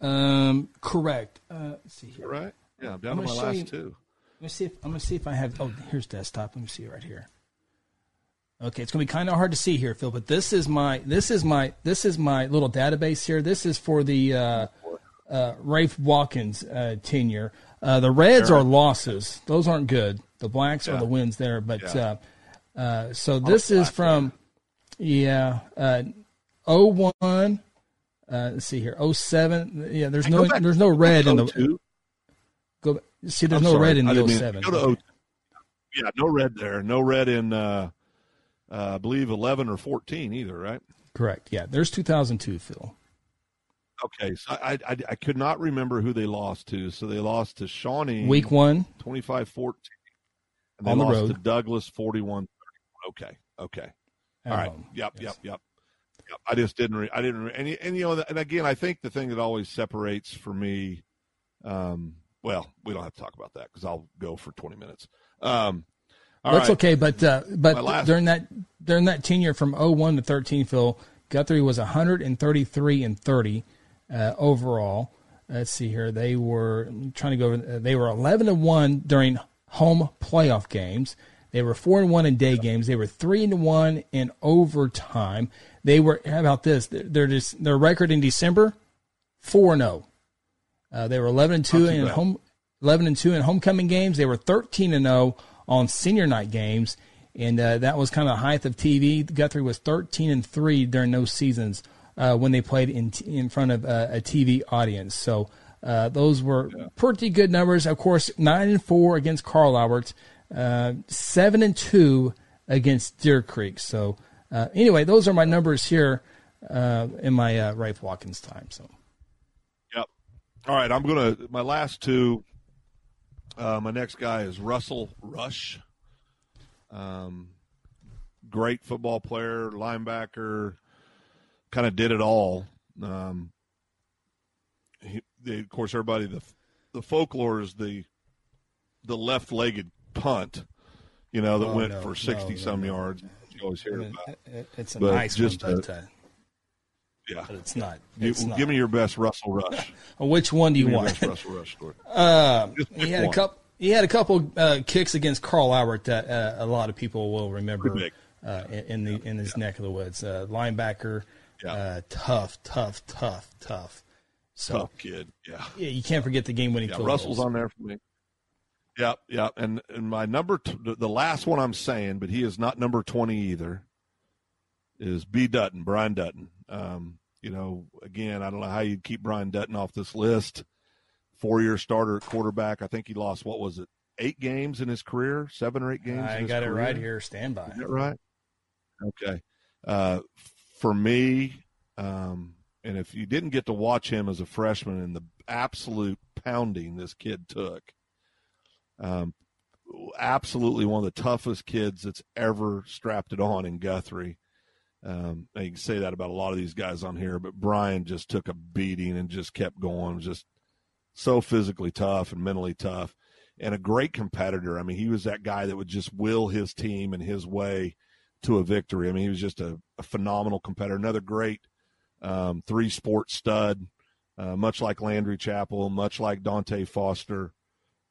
Um, correct. Uh, let's see here. Right? Yeah, I'm down I'm to my last you- two. Let me see if I'm gonna see if I have. Oh, here's desktop. Let me see right here. Okay, it's gonna be kind of hard to see here, Phil. But this is my this is my this is my little database here. This is for the uh, uh, Rafe Watkins uh, tenure. Uh, the Reds are losses; those aren't good. The Blacks are the wins there. But Yeah. uh, uh, so this is from yeah, uh, 01, Uh, let's see here, 07. Yeah, there's Hey, no there's no red in the 02. go. See, there's I'm no sorry, red in the didn't mean- 07. Go to 02. Yeah, no red there. No red in, uh, I believe, 11 or 14 either, right? Correct. Yeah, there's 2002, Phil. Okay, so I, I, I could not remember who they lost to. So they lost to Shawnee Week one, 25-14. And they On the lost road. to Douglas 41 Okay, okay. All right. Um, Yep, yes. yep, yep. Yep. I just didn't. Re- I didn't. Re- and, and you know, and again, I think the thing that always separates for me. Um, well, we don't have to talk about that because I'll go for twenty minutes. Um, all That's right. okay, but uh, but during that during that tenure from 01 to 13, Phil Guthrie was 133 and 30 uh, overall. Let's see here. They were I'm trying to go. over- uh, They were 11 and one during home playoff games. They were four and one in day games. They were three and one in overtime. They were. How about this? Just their record in December, four and zero. Uh, they were 11 and 2 in bad. home 11 and 2 in homecoming games. They were 13 and 0 on senior night games. And uh, that was kind of the height of TV. Guthrie was 13 and 3 during those seasons uh, when they played in in front of uh, a TV audience. So uh, those were pretty good numbers. Of course, 9 and 4 against Carl Alberts, uh, 7 and 2 against Deer Creek. So uh, anyway, those are my numbers here uh, in my uh, Rafe Watkins time. So Yep. All right. I'm gonna. My last two. Uh, my next guy is Russell Rush. Um, great football player, linebacker, kind of did it all. Um, he, they, of course, everybody the the folklore is the the left-legged punt, you know, that Oh, went no, for sixty no, some no, yards. You always hear I mean, about. it- it's a But nice just, one, Yeah. but it's not. You- not. give me your best Russell Rush. Which one do you Give me your want? Russell Rush story. Uh, he had a couple. He had a couple uh, kicks against Carl Albert that uh, a lot of people will remember uh, in, in the in his neck of the woods. Uh, linebacker, Yeah. uh, tough, tough, tough, tough. So Tough kid. Yeah. yeah, you can't forget the game-winning Yeah, Russell's goals. on there for me. Yep, yep. And and my number, t- the- the last one I'm saying, but he is not number twenty either. Is B Dutton, Brian Dutton. Um, you know, again, I don't know how you'd keep Brian Dutton off this list. Four year starter at quarterback. I think he lost what was it, eight games in his career, seven or eight games. in I got it right here. Stand by. Right? Okay. Uh, for me, um, and if you didn't get to watch him as a freshman and the absolute pounding this kid took, um, absolutely one of the toughest kids that's ever strapped it on in Guthrie. Um, you can say that about a lot of these guys on here, but Brian just took a beating and just kept going. Just so physically tough and mentally tough, and a great competitor. I mean, he was that guy that would just will his team and his way to a victory. I mean, he was just a, a phenomenal competitor. Another great um, three sport stud, uh, much like Landry Chapel, much like Dante Foster.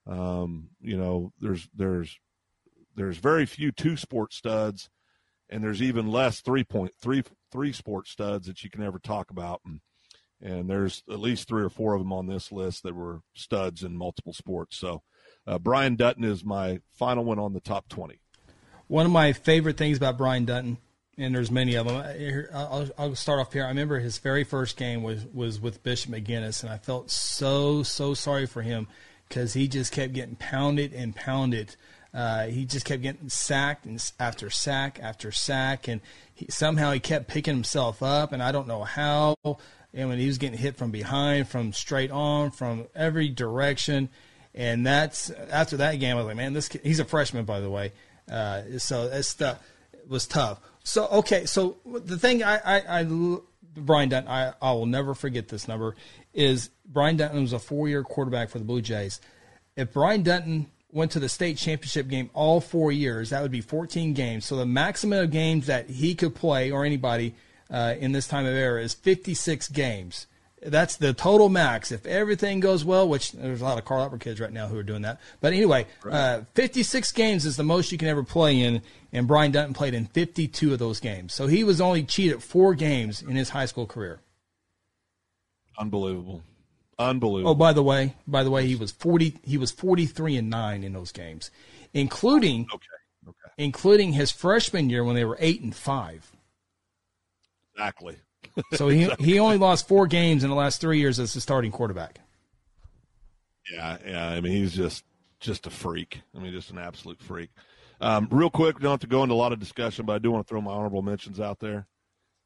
Um, you know, there's there's there's very few two sport studs, and there's even less three point three three sport studs that you can ever talk about. And and there's at least three or four of them on this list that were studs in multiple sports. So uh, Brian Dutton is my final one on the top twenty. One of my favorite things about Brian Dutton, and there's many of them. Here, I'll, I'll start off here. I remember his very first game was was with Bishop McGuinness, and I felt so so sorry for him because he just kept getting pounded and pounded. Uh, he just kept getting sacked and after sack after sack, and he, somehow he kept picking himself up, and I don't know how. And when he was getting hit from behind, from straight on, from every direction, and that's after that game, I was like, man, this kid, he's a freshman, by the way. Uh, so stuff was tough. So okay, so the thing I, I, I Brian Dutton, I, I will never forget this number is Brian Dutton was a four-year quarterback for the Blue Jays. If Brian Dutton went to the state championship game all four years, that would be 14 games. So the maximum of games that he could play or anybody uh, in this time of era is 56 games. That's the total max. If everything goes well, which there's a lot of Carl Albert kids right now who are doing that. But anyway, right. uh, 56 games is the most you can ever play in, and Brian Dutton played in 52 of those games. So he was only cheated four games in his high school career. Unbelievable. Unbelievable. Oh, by the way, by the way, he was 40 he was 43 and 9 in those games, including okay. Okay. including his freshman year when they were 8 and 5. Exactly. so he he only lost 4 games in the last 3 years as a starting quarterback. Yeah, yeah, I mean he's just just a freak. I mean just an absolute freak. Um, real quick, we don't have to go into a lot of discussion, but I do want to throw my honorable mentions out there.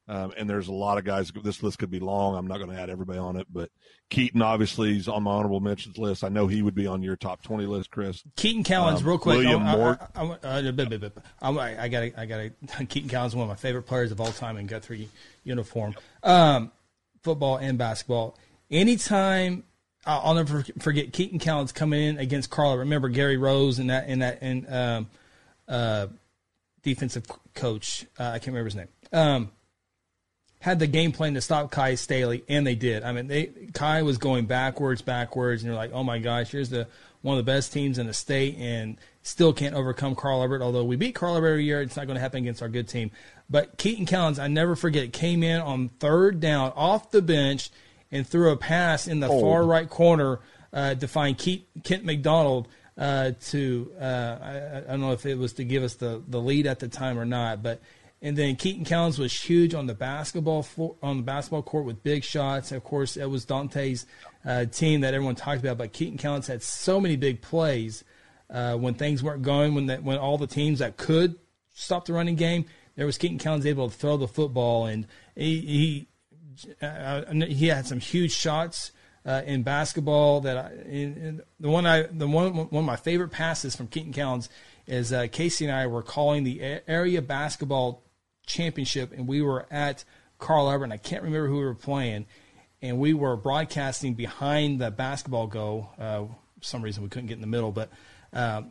Um, and there's a lot of guys. This list could be long. I'm not going to add everybody on it, but Keaton obviously is on my honorable mentions list. I know he would be on your top 20 list, Chris. Keaton Collins, um, real quick. William I, Mort. I, I, I got I got Keaton Callens, one of my favorite players of all time in Guthrie uniform, um, football and basketball. Anytime I'll never forget Keaton Collins coming in against Carl. Remember Gary Rose and that and that and um, uh, defensive coach. Uh, I can't remember his name. Had the game plan to stop Kye Staley, and they did. I mean, they Kye was going backwards, backwards, and you're like, oh my gosh, here's the one of the best teams in the state, and still can't overcome Carl Albert. Although we beat Carl Albert every year, it's not going to happen against our good team. But Keaton Callens, I never forget, came in on third down off the bench and threw a pass in the oh. far right corner uh, to find Keith, Kent McDonald. Uh, to uh, I, I, don't know if it was to give us the, the lead at the time or not, but and then Keaton Collins was huge on the basketball for, on the basketball court with big shots. Of course, it was Dante's uh, team that everyone talked about. But Keaton Collins had so many big plays uh, when things weren't going. When that when all the teams that could stop the running game, there was Keaton Collins able to throw the football, and he he, uh, he had some huge shots. Uh, in basketball, that I, in, in the one I the one one of my favorite passes from Keaton Collins is uh, Casey and I were calling the area basketball championship, and we were at Carl Albert, and I can't remember who we were playing, and we were broadcasting behind the basketball goal. Uh, for some reason we couldn't get in the middle, but uh,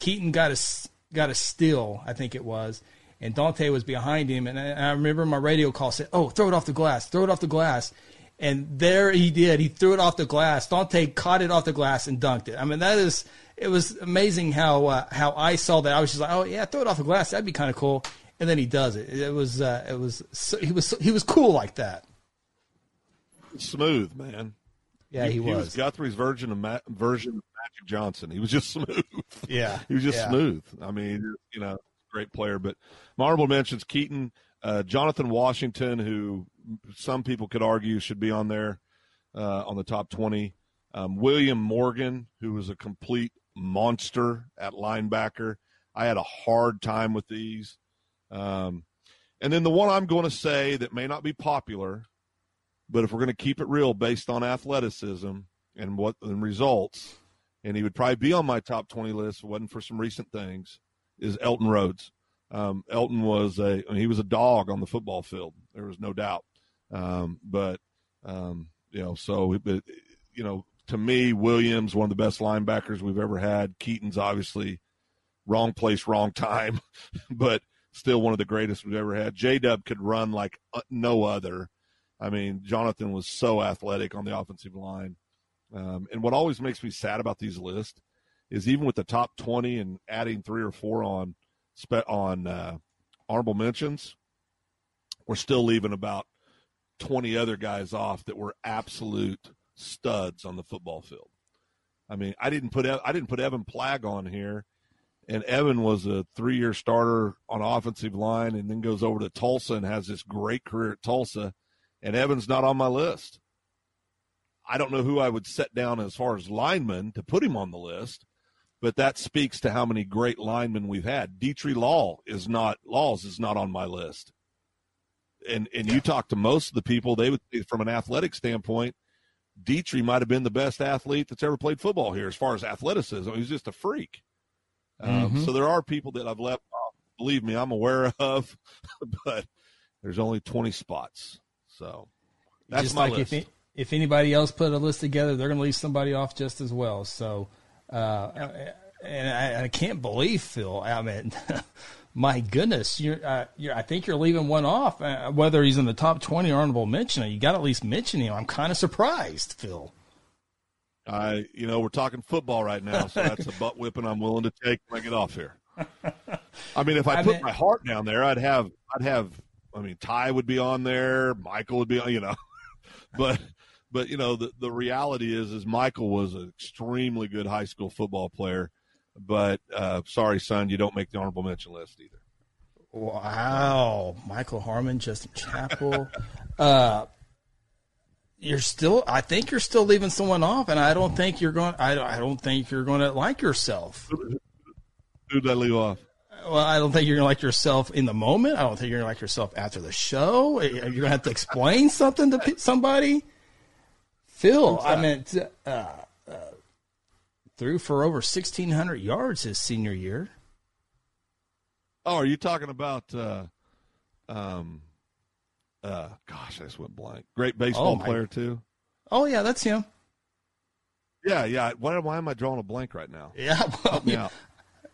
Keaton got a got a steal, I think it was, and Dante was behind him, and I, I remember my radio call said, "Oh, throw it off the glass, throw it off the glass." And there he did. He threw it off the glass. Dante caught it off the glass and dunked it. I mean, that is it was amazing how uh, how I saw that. I was just like, oh yeah, throw it off the glass. That'd be kind of cool and then he does it. It was uh, it was so, he was he was cool like that. Smooth man. Yeah, he, he, was. he was. Guthrie's version of Ma- version of Magic Johnson. He was just smooth. Yeah, he was just yeah. smooth. I mean, you know, great player. But honorable mentions: Keaton, uh, Jonathan Washington, who some people could argue should be on there uh, on the top twenty. Um, William Morgan, who was a complete monster at linebacker. I had a hard time with these. Um, and then the one I'm going to say that may not be popular, but if we're going to keep it real based on athleticism and what the results, and he would probably be on my top 20 list if it wasn't for some recent things, is Elton Rhodes. Um, Elton was a I mean, he was a dog on the football field. There was no doubt. Um, but um, you know, so but, you know, to me, Williams one of the best linebackers we've ever had. Keaton's obviously wrong place, wrong time, but still one of the greatest we've ever had. J Dub could run like uh, no other. I mean, Jonathan was so athletic on the offensive line. Um, and what always makes me sad about these lists is even with the top 20 and adding three or four on on uh, honorable mentions, we're still leaving about 20 other guys off that were absolute studs on the football field. I mean, I didn't put I didn't put Evan Plagg on here and Evan was a three year starter on offensive line and then goes over to Tulsa and has this great career at Tulsa. And Evan's not on my list. I don't know who I would set down as far as linemen to put him on the list, but that speaks to how many great linemen we've had. Dietrich Law is not Laws is not on my list. And and you talk to most of the people, they would from an athletic standpoint, Dietrich might have been the best athlete that's ever played football here as far as athleticism. He's just a freak. Um, mm-hmm. So there are people that I've left off. Believe me, I'm aware of, but there's only 20 spots. So that's just my like list. If, if anybody else put a list together, they're going to leave somebody off just as well. So, uh, and I, I, can't believe Phil. I mean, my goodness, you're, uh, you're, I think you're leaving one off. Uh, whether he's in the top twenty or honorable mention, you got to at least mention him. I'm kind of surprised, Phil. I, you know, we're talking football right now, so that's a butt whipping I'm willing to take when I get off here. I mean, if I, I put mean, my heart down there, I'd have, I'd have. I mean, Ty would be on there, Michael would be, on, you know, but, but you know, the the reality is, is Michael was an extremely good high school football player, but uh, sorry, son, you don't make the honorable mention list either. Wow, Michael Harmon, Justin Chapel. uh, you're still I think you're still leaving someone off, and I don't think you're going. I I don't think you're going to like yourself. Who did I leave off? Well, I don't think you're going to like yourself in the moment. I don't think you're going to like yourself after the show. You're going to have to explain something to somebody. Phil, I meant uh, uh, threw for over 1,600 yards his senior year. Oh, are you talking about? Uh, um, uh, gosh, I just went blank. Great baseball oh, player too. Oh yeah, that's him. Yeah, yeah. Why, why am I drawing a blank right now? Yeah, well, yeah,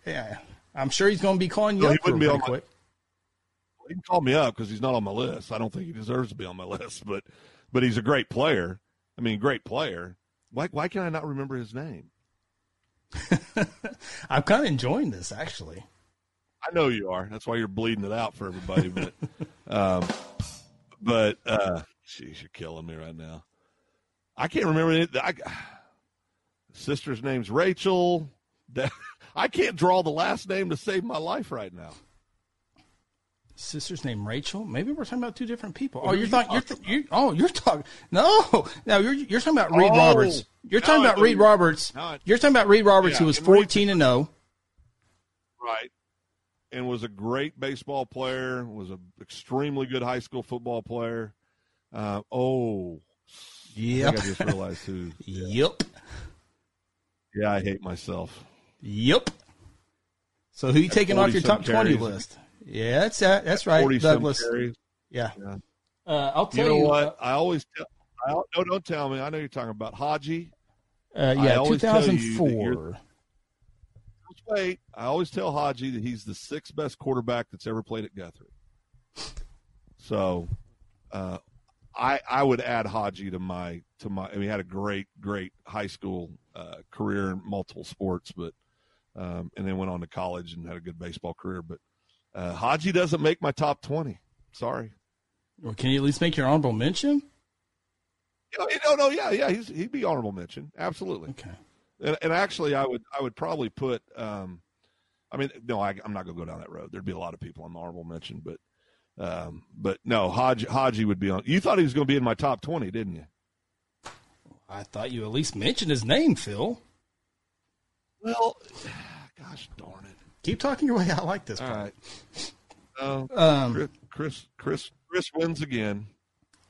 yeah. I'm sure he's going to be calling you no, up he wouldn't be on quick. My, he can call me up because he's not on my list. I don't think he deserves to be on my list, but but he's a great player. I mean, great player. Why why can I not remember his name? I'm kind of enjoying this actually. I know you are. That's why you're bleeding it out for everybody. But um, but uh, sheesh, you're killing me right now. I can't remember it. I, sister's name's Rachel. I can't draw the last name to save my life right now. Sister's name Rachel. Maybe we're talking about two different people. Oh, you're talking. You're, th- you're, oh, you're talking. No, no, you're you're talking about Reed oh, Roberts. You're talking about Reed Roberts. You're talking about Reed Roberts, yeah, who was 14 and 0. Right and was a great baseball player. Was an extremely good high school football player. Uh, oh, yeah. I, I just realized who. yep. Yeah, I hate myself. Yep. So who you taking off your top carries. twenty list? Yeah, that's that. That's right, Douglas. Yeah. yeah. Uh, I'll tell you. Know you what? Uh, I always tell. I, no, don't tell me. I know you're talking about Haji. Uh, yeah, 2004 I always tell Haji that he's the sixth best quarterback that's ever played at Guthrie. So, uh, I I would add Haji to my to my. I mean, he had a great great high school uh, career in multiple sports, but um, and then went on to college and had a good baseball career. But uh, Haji doesn't make my top twenty. Sorry. Well, can you at least make your honorable mention? no, no, yeah, yeah. He's he'd be honorable mention. Absolutely. Okay. And, and actually, I would I would probably put. Um, I mean, no, I, am not going to go down that road. There'd be a lot of people on the honorable mention, but um, but no, Haji, Haji would be on. You thought he was going to be in my top twenty, didn't you? I thought you at least mentioned his name, Phil. Well, gosh darn it! Keep talking your way. I like this. All part. right. Uh, um, Chris, Chris, Chris wins again.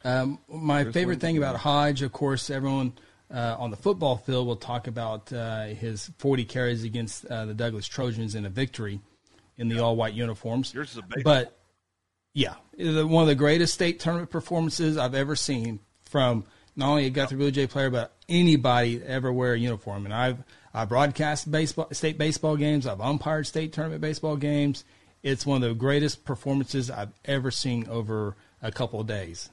Um, my Chris favorite thing again. about Hodge, of course, everyone uh, on the football field, we'll talk about uh, his 40 carries against uh, the Douglas Trojans in a victory in the yeah. all white uniforms. Yours is a but yeah, one of the greatest state tournament performances I've ever seen from not only a Guthrie Blue Jay player, but anybody ever wear a uniform. And I've I broadcast baseball, state baseball games. I've umpired state tournament baseball games. It's one of the greatest performances I've ever seen over a couple of days.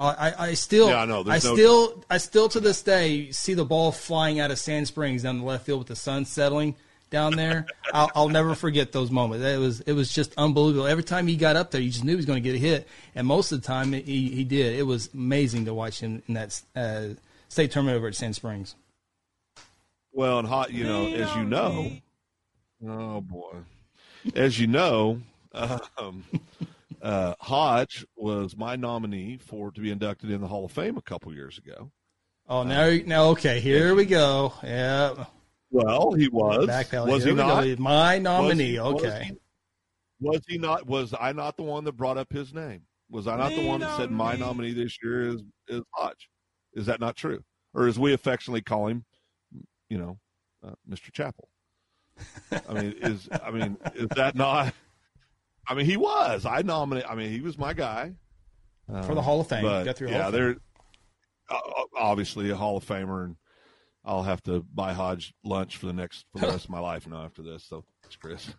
I, I still, yeah, no, I no... still, I still to this day see the ball flying out of Sand Springs down the left field with the sun settling down there. I'll, I'll, never forget those moments. It was, it was just unbelievable. Every time he got up there, you just knew he was going to get a hit, and most of the time he, he did. It was amazing to watch him in that uh, state tournament over at Sand Springs. Well, and hot, you know, as you know, oh boy, as you know, um, uh, Hodge was my nominee for to be inducted in the Hall of Fame a couple years ago. Oh, now, uh, now, okay, here we go. Yeah. Well, he was. Was here he not? Go. My nominee. Was, okay. Was he, was he, not? Was I not the one that brought up his name? Was I not me the one that said my nominee this year is is Hodge? Is that not true? Or as we affectionately call him, you know, uh, Mr. Chapel. I mean, is I mean, is that not? I mean, he was. I nominate. I mean, he was my guy uh, for the Hall of Fame. But, yeah, there. obviously a Hall of Famer, and I'll have to buy Hodge lunch for the next for the rest of my life now after this. So, thanks, Chris.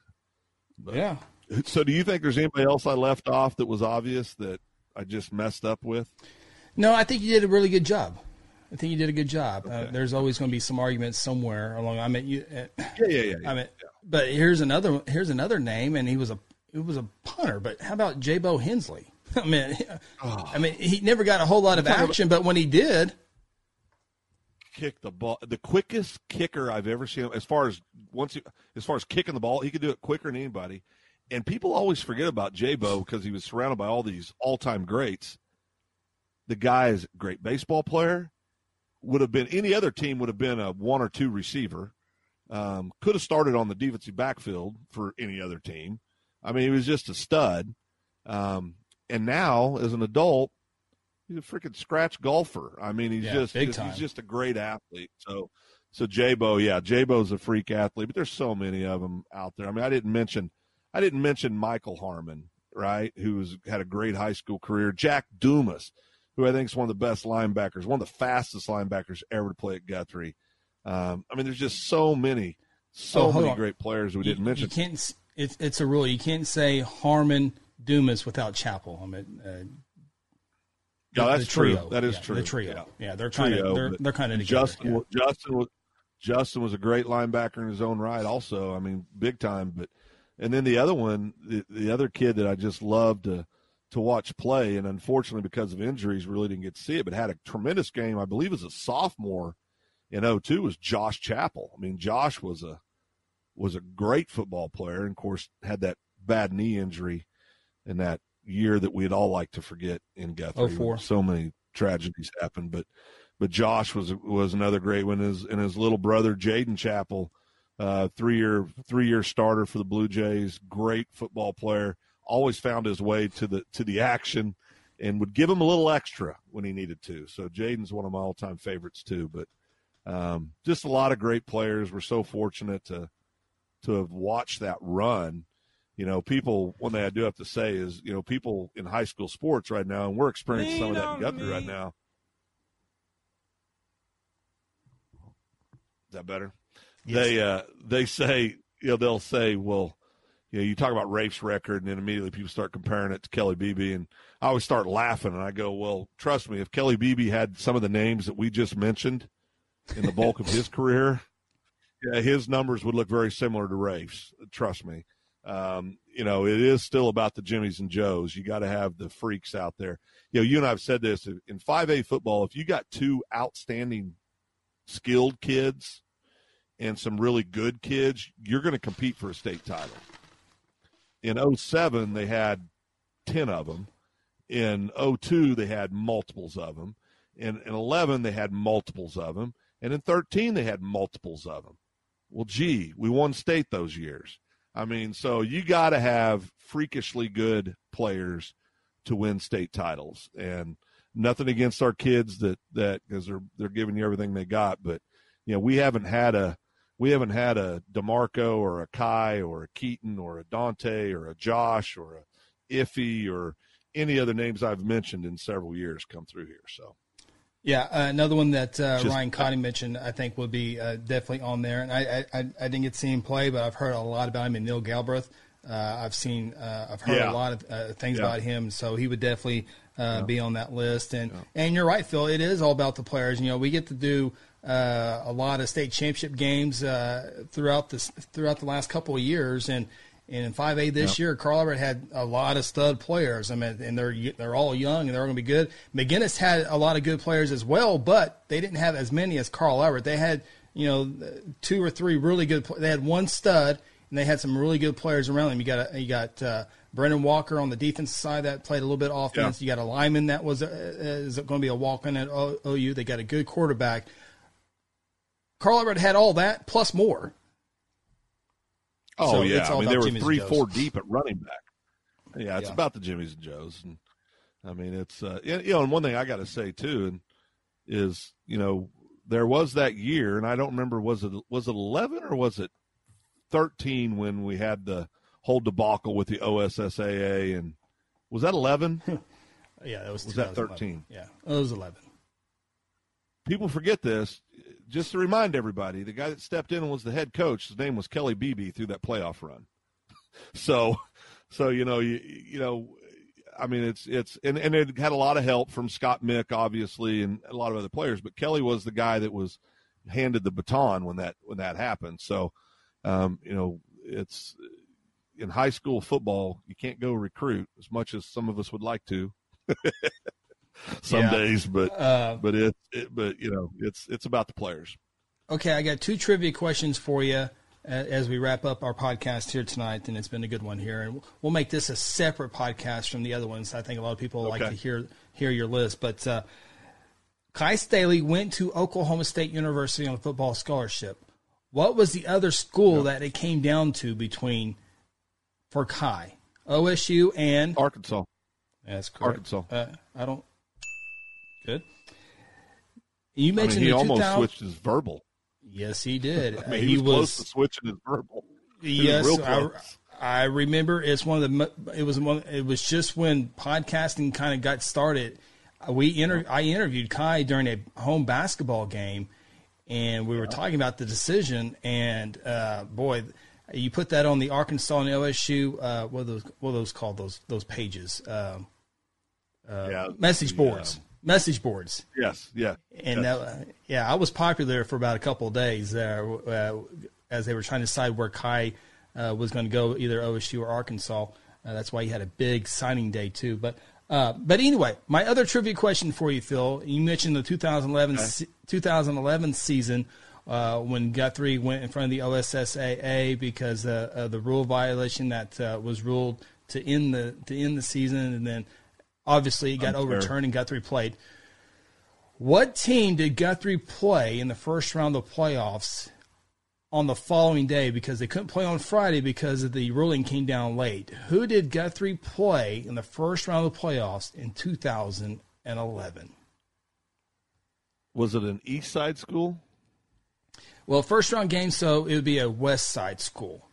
But, yeah. So, do you think there's anybody else I left off that was obvious that I just messed up with? No, I think you did a really good job. I think you did a good job. Uh, okay. Uh, there's always going to be some arguments somewhere along. I mean, you. Uh, yeah, yeah, yeah, yeah. I mean, yeah. but here's another. Here's another name, and he was a. It was a punter, but how about Jabo Hensley? I mean, oh. I mean, he never got a whole lot of action, but when he did, kick the ball, the quickest kicker I've ever seen. As far as once, he, as far as kicking the ball, he could do it quicker than anybody. And people always forget about Jabo because he was surrounded by all these all-time greats. The guy is a great baseball player would have been any other team would have been a one or two receiver. Um, could have started on the defensive backfield for any other team. I mean, he was just a stud. Um, and now, as an adult, he's a freaking scratch golfer. I mean, he's yeah, just, just he's just a great athlete. So, so Jabo, yeah, Jabo's a freak athlete, but there's so many of them out there. I mean, I didn't mention, I didn't mention Michael Harmon, right? Who's had a great high school career. Jack Dumas who I think is one of the best linebackers, one of the fastest linebackers ever to play at Guthrie. Um, I mean, there's just so many, so oh, many on. great players we you, didn't mention. You can't. It's it's a rule. You can't say Harmon Dumas without Chappell. I mean, uh, yeah, that's true. That is yeah, true. The trio. Yeah, yeah they're of they're, they're kind of Justin. Yeah. Justin was Justin was a great linebacker in his own right. Also, I mean, big time. But and then the other one, the, the other kid that I just loved to to watch play, and unfortunately because of injuries, really didn't get to see it. But had a tremendous game. I believe as a sophomore in 02 was Josh Chappell. I mean, Josh was a was a great football player, and of course had that bad knee injury in that year that we'd all like to forget in Guthrie. Oh, so many tragedies happened, but but Josh was was another great one. His and his little brother Jaden Chapel, uh, three year three year starter for the Blue Jays, great football player always found his way to the to the action and would give him a little extra when he needed to. So Jaden's one of my all time favorites too. But um, just a lot of great players. We're so fortunate to to have watched that run. You know, people one thing I do have to say is, you know, people in high school sports right now, and we're experiencing Lean some of that in Guthrie me. right now. Is that better? Yes. They uh, they say, you know, they'll say, well, you know, you talk about Rafe's record, and then immediately people start comparing it to Kelly Beebe, and I always start laughing, and I go, "Well, trust me, if Kelly Beebe had some of the names that we just mentioned in the bulk of his career, yeah, his numbers would look very similar to Rafe's. Trust me. Um, you know, it is still about the Jimmies and Joes. You got to have the freaks out there. You know, you and I have said this in 5A football. If you got two outstanding, skilled kids and some really good kids, you're going to compete for a state title in 07 they had 10 of them in 02 they had multiples of them in, in 11 they had multiples of them and in 13 they had multiples of them well gee we won state those years i mean so you got to have freakishly good players to win state titles and nothing against our kids that that because they're they're giving you everything they got but you know we haven't had a we haven't had a Demarco or a Kai or a Keaton or a Dante or a Josh or a Iffy or any other names I've mentioned in several years come through here. So, yeah, uh, another one that uh, Just, Ryan Cotty mentioned, I think, would be uh, definitely on there. And I, I, I didn't get to see him play, but I've heard a lot about him and Neil Galbraith. Uh, I've seen, uh, I've heard yeah. a lot of uh, things yeah. about him, so he would definitely yeah. be on that list. And and you're right, Phil. It is all about the players. You know, we get to do uh, a lot of state championship games uh, throughout this throughout the last couple of years, and and in 5A this yep. year, Carl Albert had a lot of stud players. I mean, and they're they're all young and they're going to be good. McGuinness had a lot of good players as well, but they didn't have as many as Carl Albert. They had you know two or three really good. They had one stud, and they had some really good players around them. You got a, you got uh, Brendan Walker on the defensive side that played a little bit offense. Yeah. You got a lineman that was uh, is going to be a walk in at OU. They got a good quarterback. Carl Albert had all that plus more. Oh so yeah, I mean they were Jimmy's three, four deep at running back. Yeah, it's yeah. about the Jimmys and Joes, and I mean it's uh, you know, and one thing I got to say too, and is you know there was that year, and I don't remember was it was it eleven or was it thirteen when we had the whole debacle with the OSSAA, and was that eleven? yeah, that was. Was that thirteen? Yeah, it was eleven. people forget this. Just to remind everybody, the guy that stepped in was the head coach, his name was Kelly Beebe through that playoff run. so, so you know, you you know, I mean, it's it's and and it had a lot of help from Scott Mick, obviously, and a lot of other players. But Kelly was the guy that was handed the baton when that when that happened. So, um, you know, it's in high school football, you can't go recruit as much as some of us would like to. some yeah. days, but uh, but it, it, but you know it's it's about the players. Okay, I got two trivia questions for you as we wrap up our podcast here tonight, and it's been a good one here. And we'll make this a separate podcast from the other ones. I think a lot of people okay. like to hear hear your list. But uh, Kye Staley went to Oklahoma State University on a football scholarship. What was the other school that it came down to between for Kye? OSU and Arkansas. That's correct. Arkansas. Uh, I don't. Good. You mentioned I mean, he almost 2000... switched his verbal. Yes, he did. I mean, he, he was, was close to switching his verbal. Yes, I, I remember. It's one of the. It was one. It was just when podcasting kind of got started. We inter, I interviewed Kye during a home basketball game, and we were talking about the decision. And uh, boy, you put that on the Arkansas and LSU. Uh, what are those? What are those called? Those those pages. Um, uh, yeah, message boards. Yeah. Message boards. Yes. Yeah. And yes. Uh, yeah, I was popular for about a couple of days uh, as they were trying to decide where Kye uh, was going to go, either OSU or Arkansas. that's why he had a big signing day too. But uh, but anyway, my other trivia question for you, Phil. You mentioned the 2011 okay. se- 2011 season uh, when Guthrie went in front of the OSSAA because uh, of the rule violation that uh, was ruled to end the to end the season, and then obviously it got Unfair. overturned and Guthrie played. What team did Guthrie play in the first round of playoffs on the following day because they couldn't play on Friday because of the ruling came down late? Who did Guthrie play in the first round of the playoffs in 2011? Was it an East Side school? Well, first round game, so it would be a West Side school.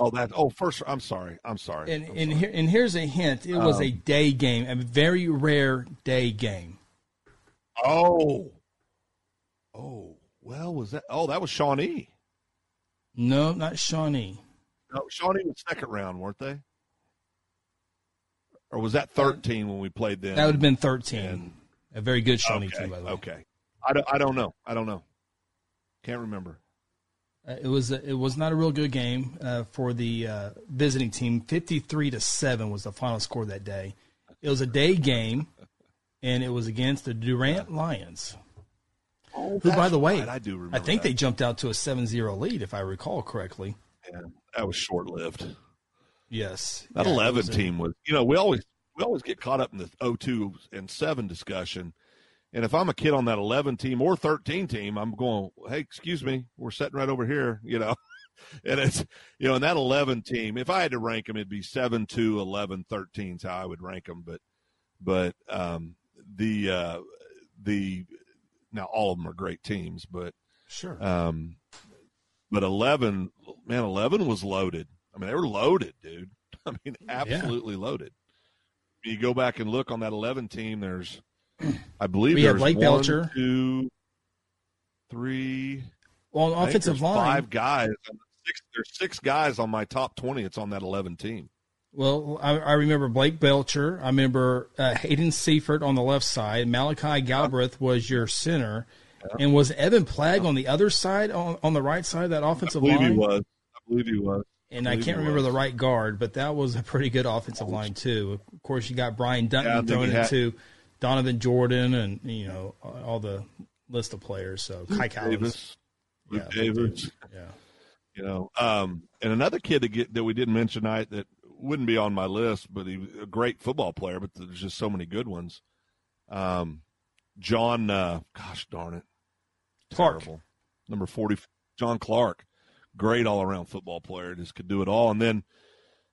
Oh, that. Oh, first. I'm sorry. I'm sorry. And I'm and sorry. here and here's a hint. It was um, a day game, a very rare day game. Oh. Oh. Well, was that? Oh, that was Shawnee. No, not Shawnee. No, Shawnee was second round, weren't they? Or was that 13 when we played them? That would have been 13. And, a very good Shawnee okay, team, by the way. Okay. I don't, I don't know. I don't know. Can't remember. Uh, it was a, it was not a real good game uh, for the uh, visiting team. Fifty three to seven was the final score that day. It was a day game, and it was against the Durant Lions. Oh, who, by the way, right. I do I think that. they jumped out to a 7-0 lead, if I recall correctly. Yeah, that was short lived. Yes, that yeah, eleven was team was. You know, we always we always get caught up in the 02 and seven discussion and if I'm a kid on that 11 team or 13 team, I'm going, hey, excuse me, we're sitting right over here, you know. and it's, you know, in that 11 team, if I had to rank them, it'd be 7, 2, 11, 13 is how I would rank them. But, but, um, the, uh, the, now all of them are great teams, but, sure. Um, but 11, man, 11 was loaded. I mean, they were loaded, dude. I mean, absolutely yeah. loaded. You go back and look on that 11 team, there's, I believe we have Blake one, Belcher, two, three. Well, on offensive line, five guys. Six, there's six guys on my top twenty. It's on that eleven team. Well, I, I remember Blake Belcher. I remember uh, Hayden Seifert on the left side. Malachi Galbraith was your center, yeah. and was Evan Plagg on the other side on, on the right side of that offensive I believe line? He was. I believe he was. And I, I can't remember was. the right guard, but that was a pretty good offensive line too. Of course, you got Brian Duncan yeah, thrown into Donovan Jordan, and you know all the list of players. So Kai Davis, yeah, Davis, yeah. You know, um, and another kid that get, that we didn't mention tonight that wouldn't be on my list, but he was a great football player. But there's just so many good ones. Um, John, uh, gosh darn it, Clark, Terrible. number forty, John Clark, great all around football player, just could do it all. And then,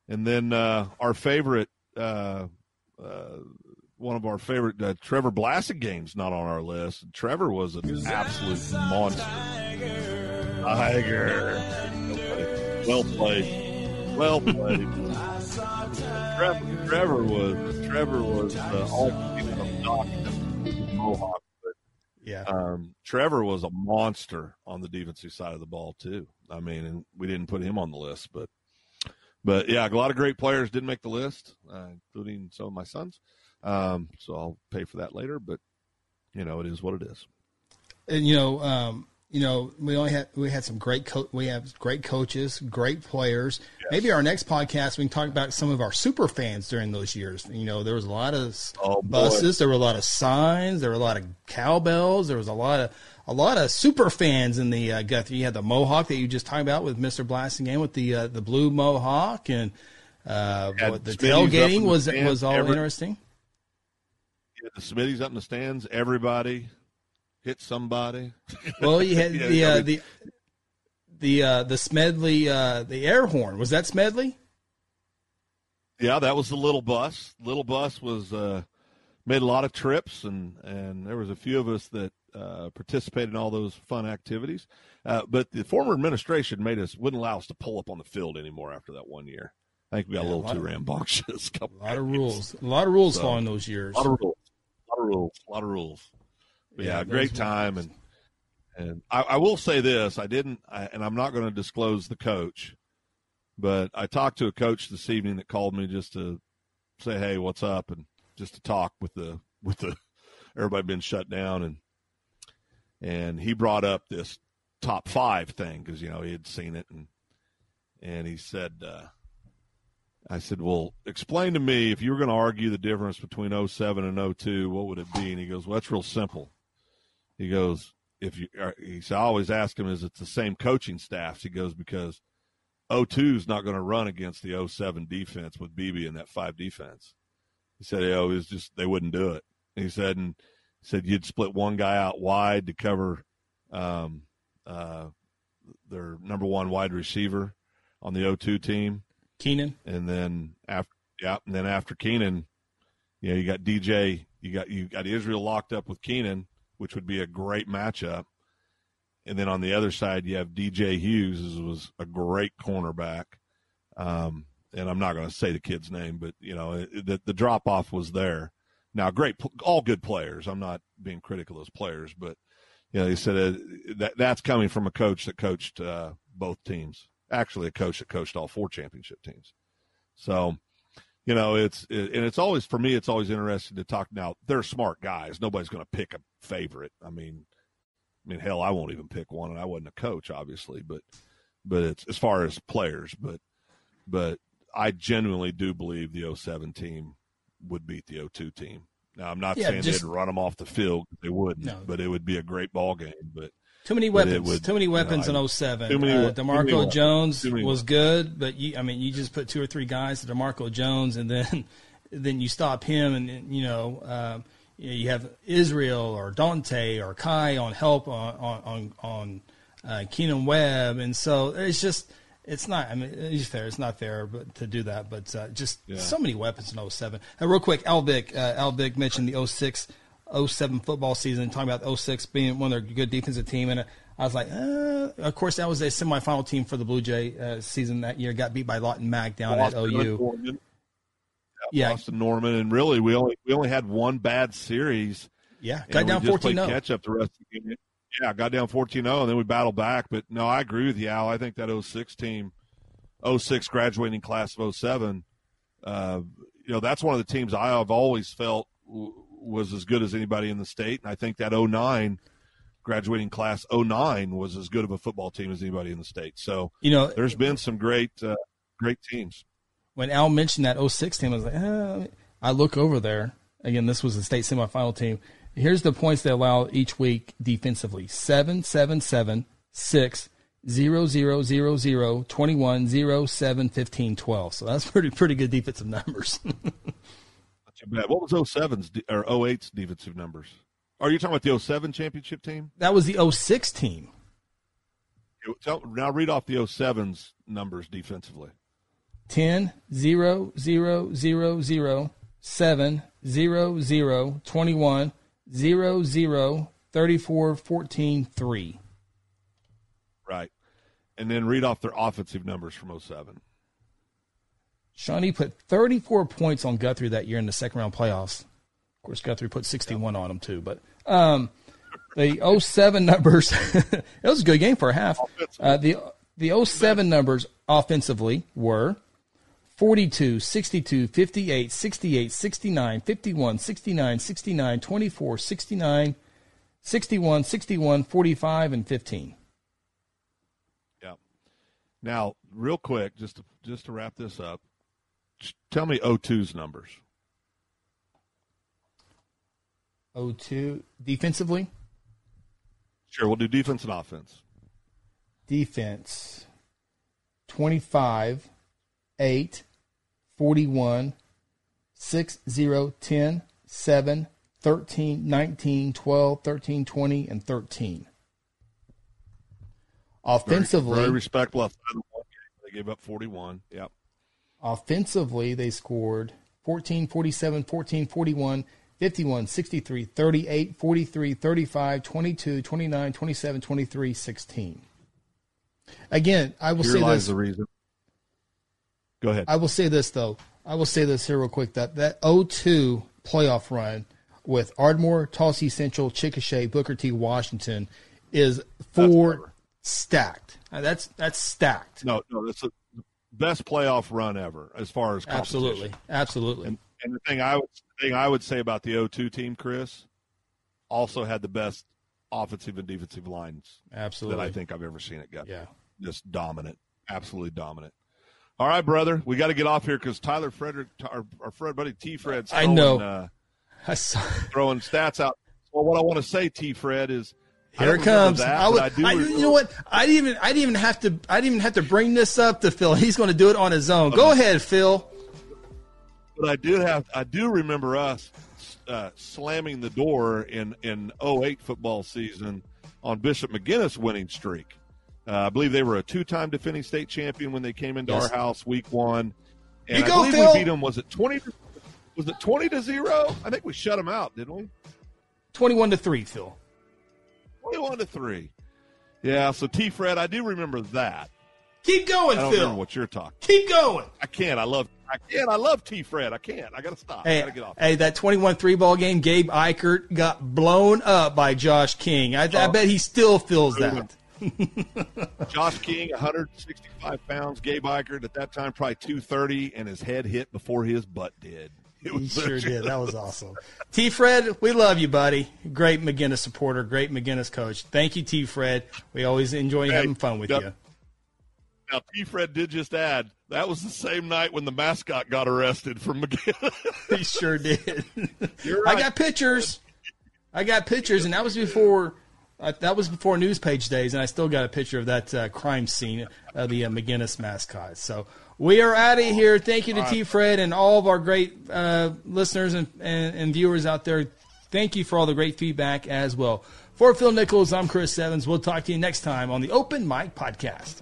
and then uh, our favorite. Uh, uh, one of our favorite uh, Trevor Blasingame's not on our list. Trevor was an absolute monster. Tiger. Well played. Well played. Trevor, Trevor was Trevor was uh, all from Doc Mohawk. But Yeah. Um, Trevor was a monster on the defensive side of the ball too. I mean, and we didn't put him on the list, but but yeah, a lot of great players didn't make the list, uh, including some of my sons. Um, so I'll pay for that later, but you know, it is what it is. And you know, um, you know, we only had we had some great co- we have great coaches, great players. Yes. Maybe our next podcast we can talk about some of our super fans during those years. You know, there was a lot of oh, buses, there were a lot of signs, there were a lot of cowbells, there was a lot of a lot of super fans in the uh, Guthrie. You had the Mohawk that you just talked about with Mister Blasingame with the uh, the blue Mohawk and uh, what, the tailgating was was all interesting. The Smitties up in the stands, everybody hit somebody. Well, you had yeah, the, uh, the the uh, the Smedley uh, the air horn. Was that Smedley? Yeah, that was the little bus. Little bus was uh, made a lot of trips, and and there was a few of us that uh, participated in all those fun activities. Uh, but the former administration made us wouldn't allow us to pull up on the field anymore after that one year. I think we got yeah, a little a too of, rambunctious. A lot of rules. A lot of rules so, following those years. A lot of rules. A lot of rules. A lot of rules. But yeah, yeah great time and and I, I, will say this: I didn't, I, and I'm not going to disclose the coach, but I talked to a coach this evening that called me just to say, "Hey, what's up?" and just to talk with the with the everybody been shut down and and he brought up this top five thing because you know he had seen it and and he said uh, I said, well, explain to me if you were going to argue the difference between 07 and 02, what would it be? And he goes, well, that's real simple. He goes, if you, uh, he said, I always ask him, is it the same coaching staffs? He goes, because 02 is not going to run against the 07 defense with Beebe in that five defense. He said, oh, it was just, they wouldn't do it. And he said, and he said, you'd split one guy out wide to cover, um, uh, their number one wide receiver on the 02 team. Keenan. And then after, yeah, and then after Keenan, you know, you got DJ, you got, you got Israel locked up with Keenan which would be a great matchup. And then on the other side, you have DJ Hughes, who was a great cornerback. Um, and I'm not going to say the kid's name, but you know the the drop off was there. Now, great, all good players. I'm not being critical of those players, but you know, he said uh, that that's coming from a coach that coached uh, both teams. Actually, a coach that coached all four championship teams. So, you know, it's it, and it's always for me. It's always interesting to talk. Now they're smart guys. Nobody's going to pick a favorite. I mean, I mean, hell, I won't even pick one, and I wasn't a coach, obviously, but but it's as far as players, but but I genuinely do believe the 07 team would beat the 02 team. Now, I'm not yeah, saying just, they'd run them off the field; they wouldn't, no. but it would be a great ball game. But too many weapons. Would, too many weapons you know, in 07. Too many, uh, Demarco Jones was good, but you, I mean, you just put two or three guys to Demarco Jones, and then then you stop him, and you know, um, you have Israel or Dante or Kye on help on on on uh, Keenan Webb, and so it's just it's not. I mean, it's fair. It's not fair, but to do that, but uh, just yeah. so many weapons in 07. Uh, real quick, Albic uh, Albic mentioned the 06 07 football season, talking about 06 being one of their good defensive team. And I was like, uh, of course, that was a semifinal team for the Blue Jay uh, season that year. Got beat by Lawton Mack down Boston, at OU. Yeah, yeah, Boston Norman, and really we only we only had one bad series. Yeah, got down 14 0. Catch up the rest of the game. Yeah, got down 14 0, and then we battled back. But no, I agree with you, Al. I think that 06 team, 06 graduating class of 07, uh, you know, that's one of the teams I have always felt was as good as anybody in the state. And I think that 09 graduating class 09 was as good of a football team as anybody in the state. So, you know, there's been some great, uh, great teams. When Al mentioned that 06 team, I was like, eh. I look over there. Again, this was the state semifinal team. Here's the points they allow each week defensively 7, 7, 7, 6, 0, 0, 0, 0, 21, 0, 7, 15, 12. So that's pretty, pretty good defensive numbers. bad. What was 07's or 08's defensive numbers? Are you talking about the 07 championship team? That was the 06 team. Now read off the 07's numbers defensively. 10, 0, 0, 0, 0, 7, 0, 0, 21, 0, 0, 34, 14, 3. Right. And then read off their offensive numbers from 07. Shawnee put 34 points on Guthrie that year in the second round playoffs. Of course, Guthrie put 61 on him too. But um, the 07 numbers. it was a good game for a half. Uh, the the 07 numbers offensively were 42, 62, 58, 68, 69, 51, 69, 69, 24, 69, 61, 61, 45, and 15. Yeah. Now, real quick, just to, just to wrap this up, tell me 02's numbers. 02 defensively? Sure, we'll do defense and offense. Defense 25, 8, 41, 6, 0, 10, 7, 13, 19, 12, 13, 20, and 13. Offensively, very, very respectful. They gave up 41. Yep. Offensively, they scored 14, 47, 14, 41, 51, 63, 38, 43, 35, 22, 29, 27, 23, 16. Again, I will Here say lies this. the reason. Go ahead. I will say this though. I will say this here real quick that that 02 playoff run with Ardmore, Tulsa Central, Chickasha, Booker T, Washington is four stacked. Uh, That's that's stacked. no, no, that's the best playoff run ever as far as. Absolutely, absolutely. And, and the thing I would the thing I would say about the 0-2 team, Chris, also had the best offensive and defensive lines absolutely. that I think I've ever seen it get. Yeah. Just dominant, absolutely dominant. All right, brother, we got to get off here because Tyler Frederick, our, our friend buddy T. Fred's I know. Uh, I saw, throwing stats out. Well, what I want to say, T. Fred, is here it comes. That, I would, I I, you know what? I didn't even I didn't even have to I didn't even have to bring this up to Phil. He's going to do it on his own. Go ahead, Phil. But I do have I do remember us uh, slamming the door in in 08 football season on Bishop McGuinness winning streak. Uh, I believe they were a two-time defending state champion when they came into Yes. our house week one. And You I go, believe Phil. we beat them. Was it twenty? Was it twenty to zero? I think we shut them out, didn't we? Twenty-one to three, Phil. Twenty-one to three. Yeah. So T. Fred, I do remember that. Keep I going, don't Phil. remember what you're talking. Keep going. I can't. I love. I can't. I love T. Fred. I can't. I got to stop. I Hey, got to get off. hey, that 21-3 ball game, Gabe Eichert got blown up by Josh King. I, I Oh. bet he still feels that. Josh King, 165 pounds. Gabe Eichert at that time probably 230, and his head hit before his butt did. It He sure did. That was awesome. T. Fred, we love you, buddy. Great McGuinness supporter, great McGuinness coach. Thank you, T. Fred. We always enjoy Hey, having fun with you. Now, T. Fred did just add that was the same night when the mascot got arrested from McGuinness. He sure did. You're I got pictures. I got pictures, and that was before. Uh, that was before news page days, and I still got a picture of that uh, crime scene of the uh, McGuinness mascot. So we are out of here. Thank you to T. Fred and all of our great uh, listeners and, and, and viewers out there. Thank you for all the great feedback as well. For Phil Nichols, I'm Chris Evans. We'll talk to you next time on the Open Mic Podcast.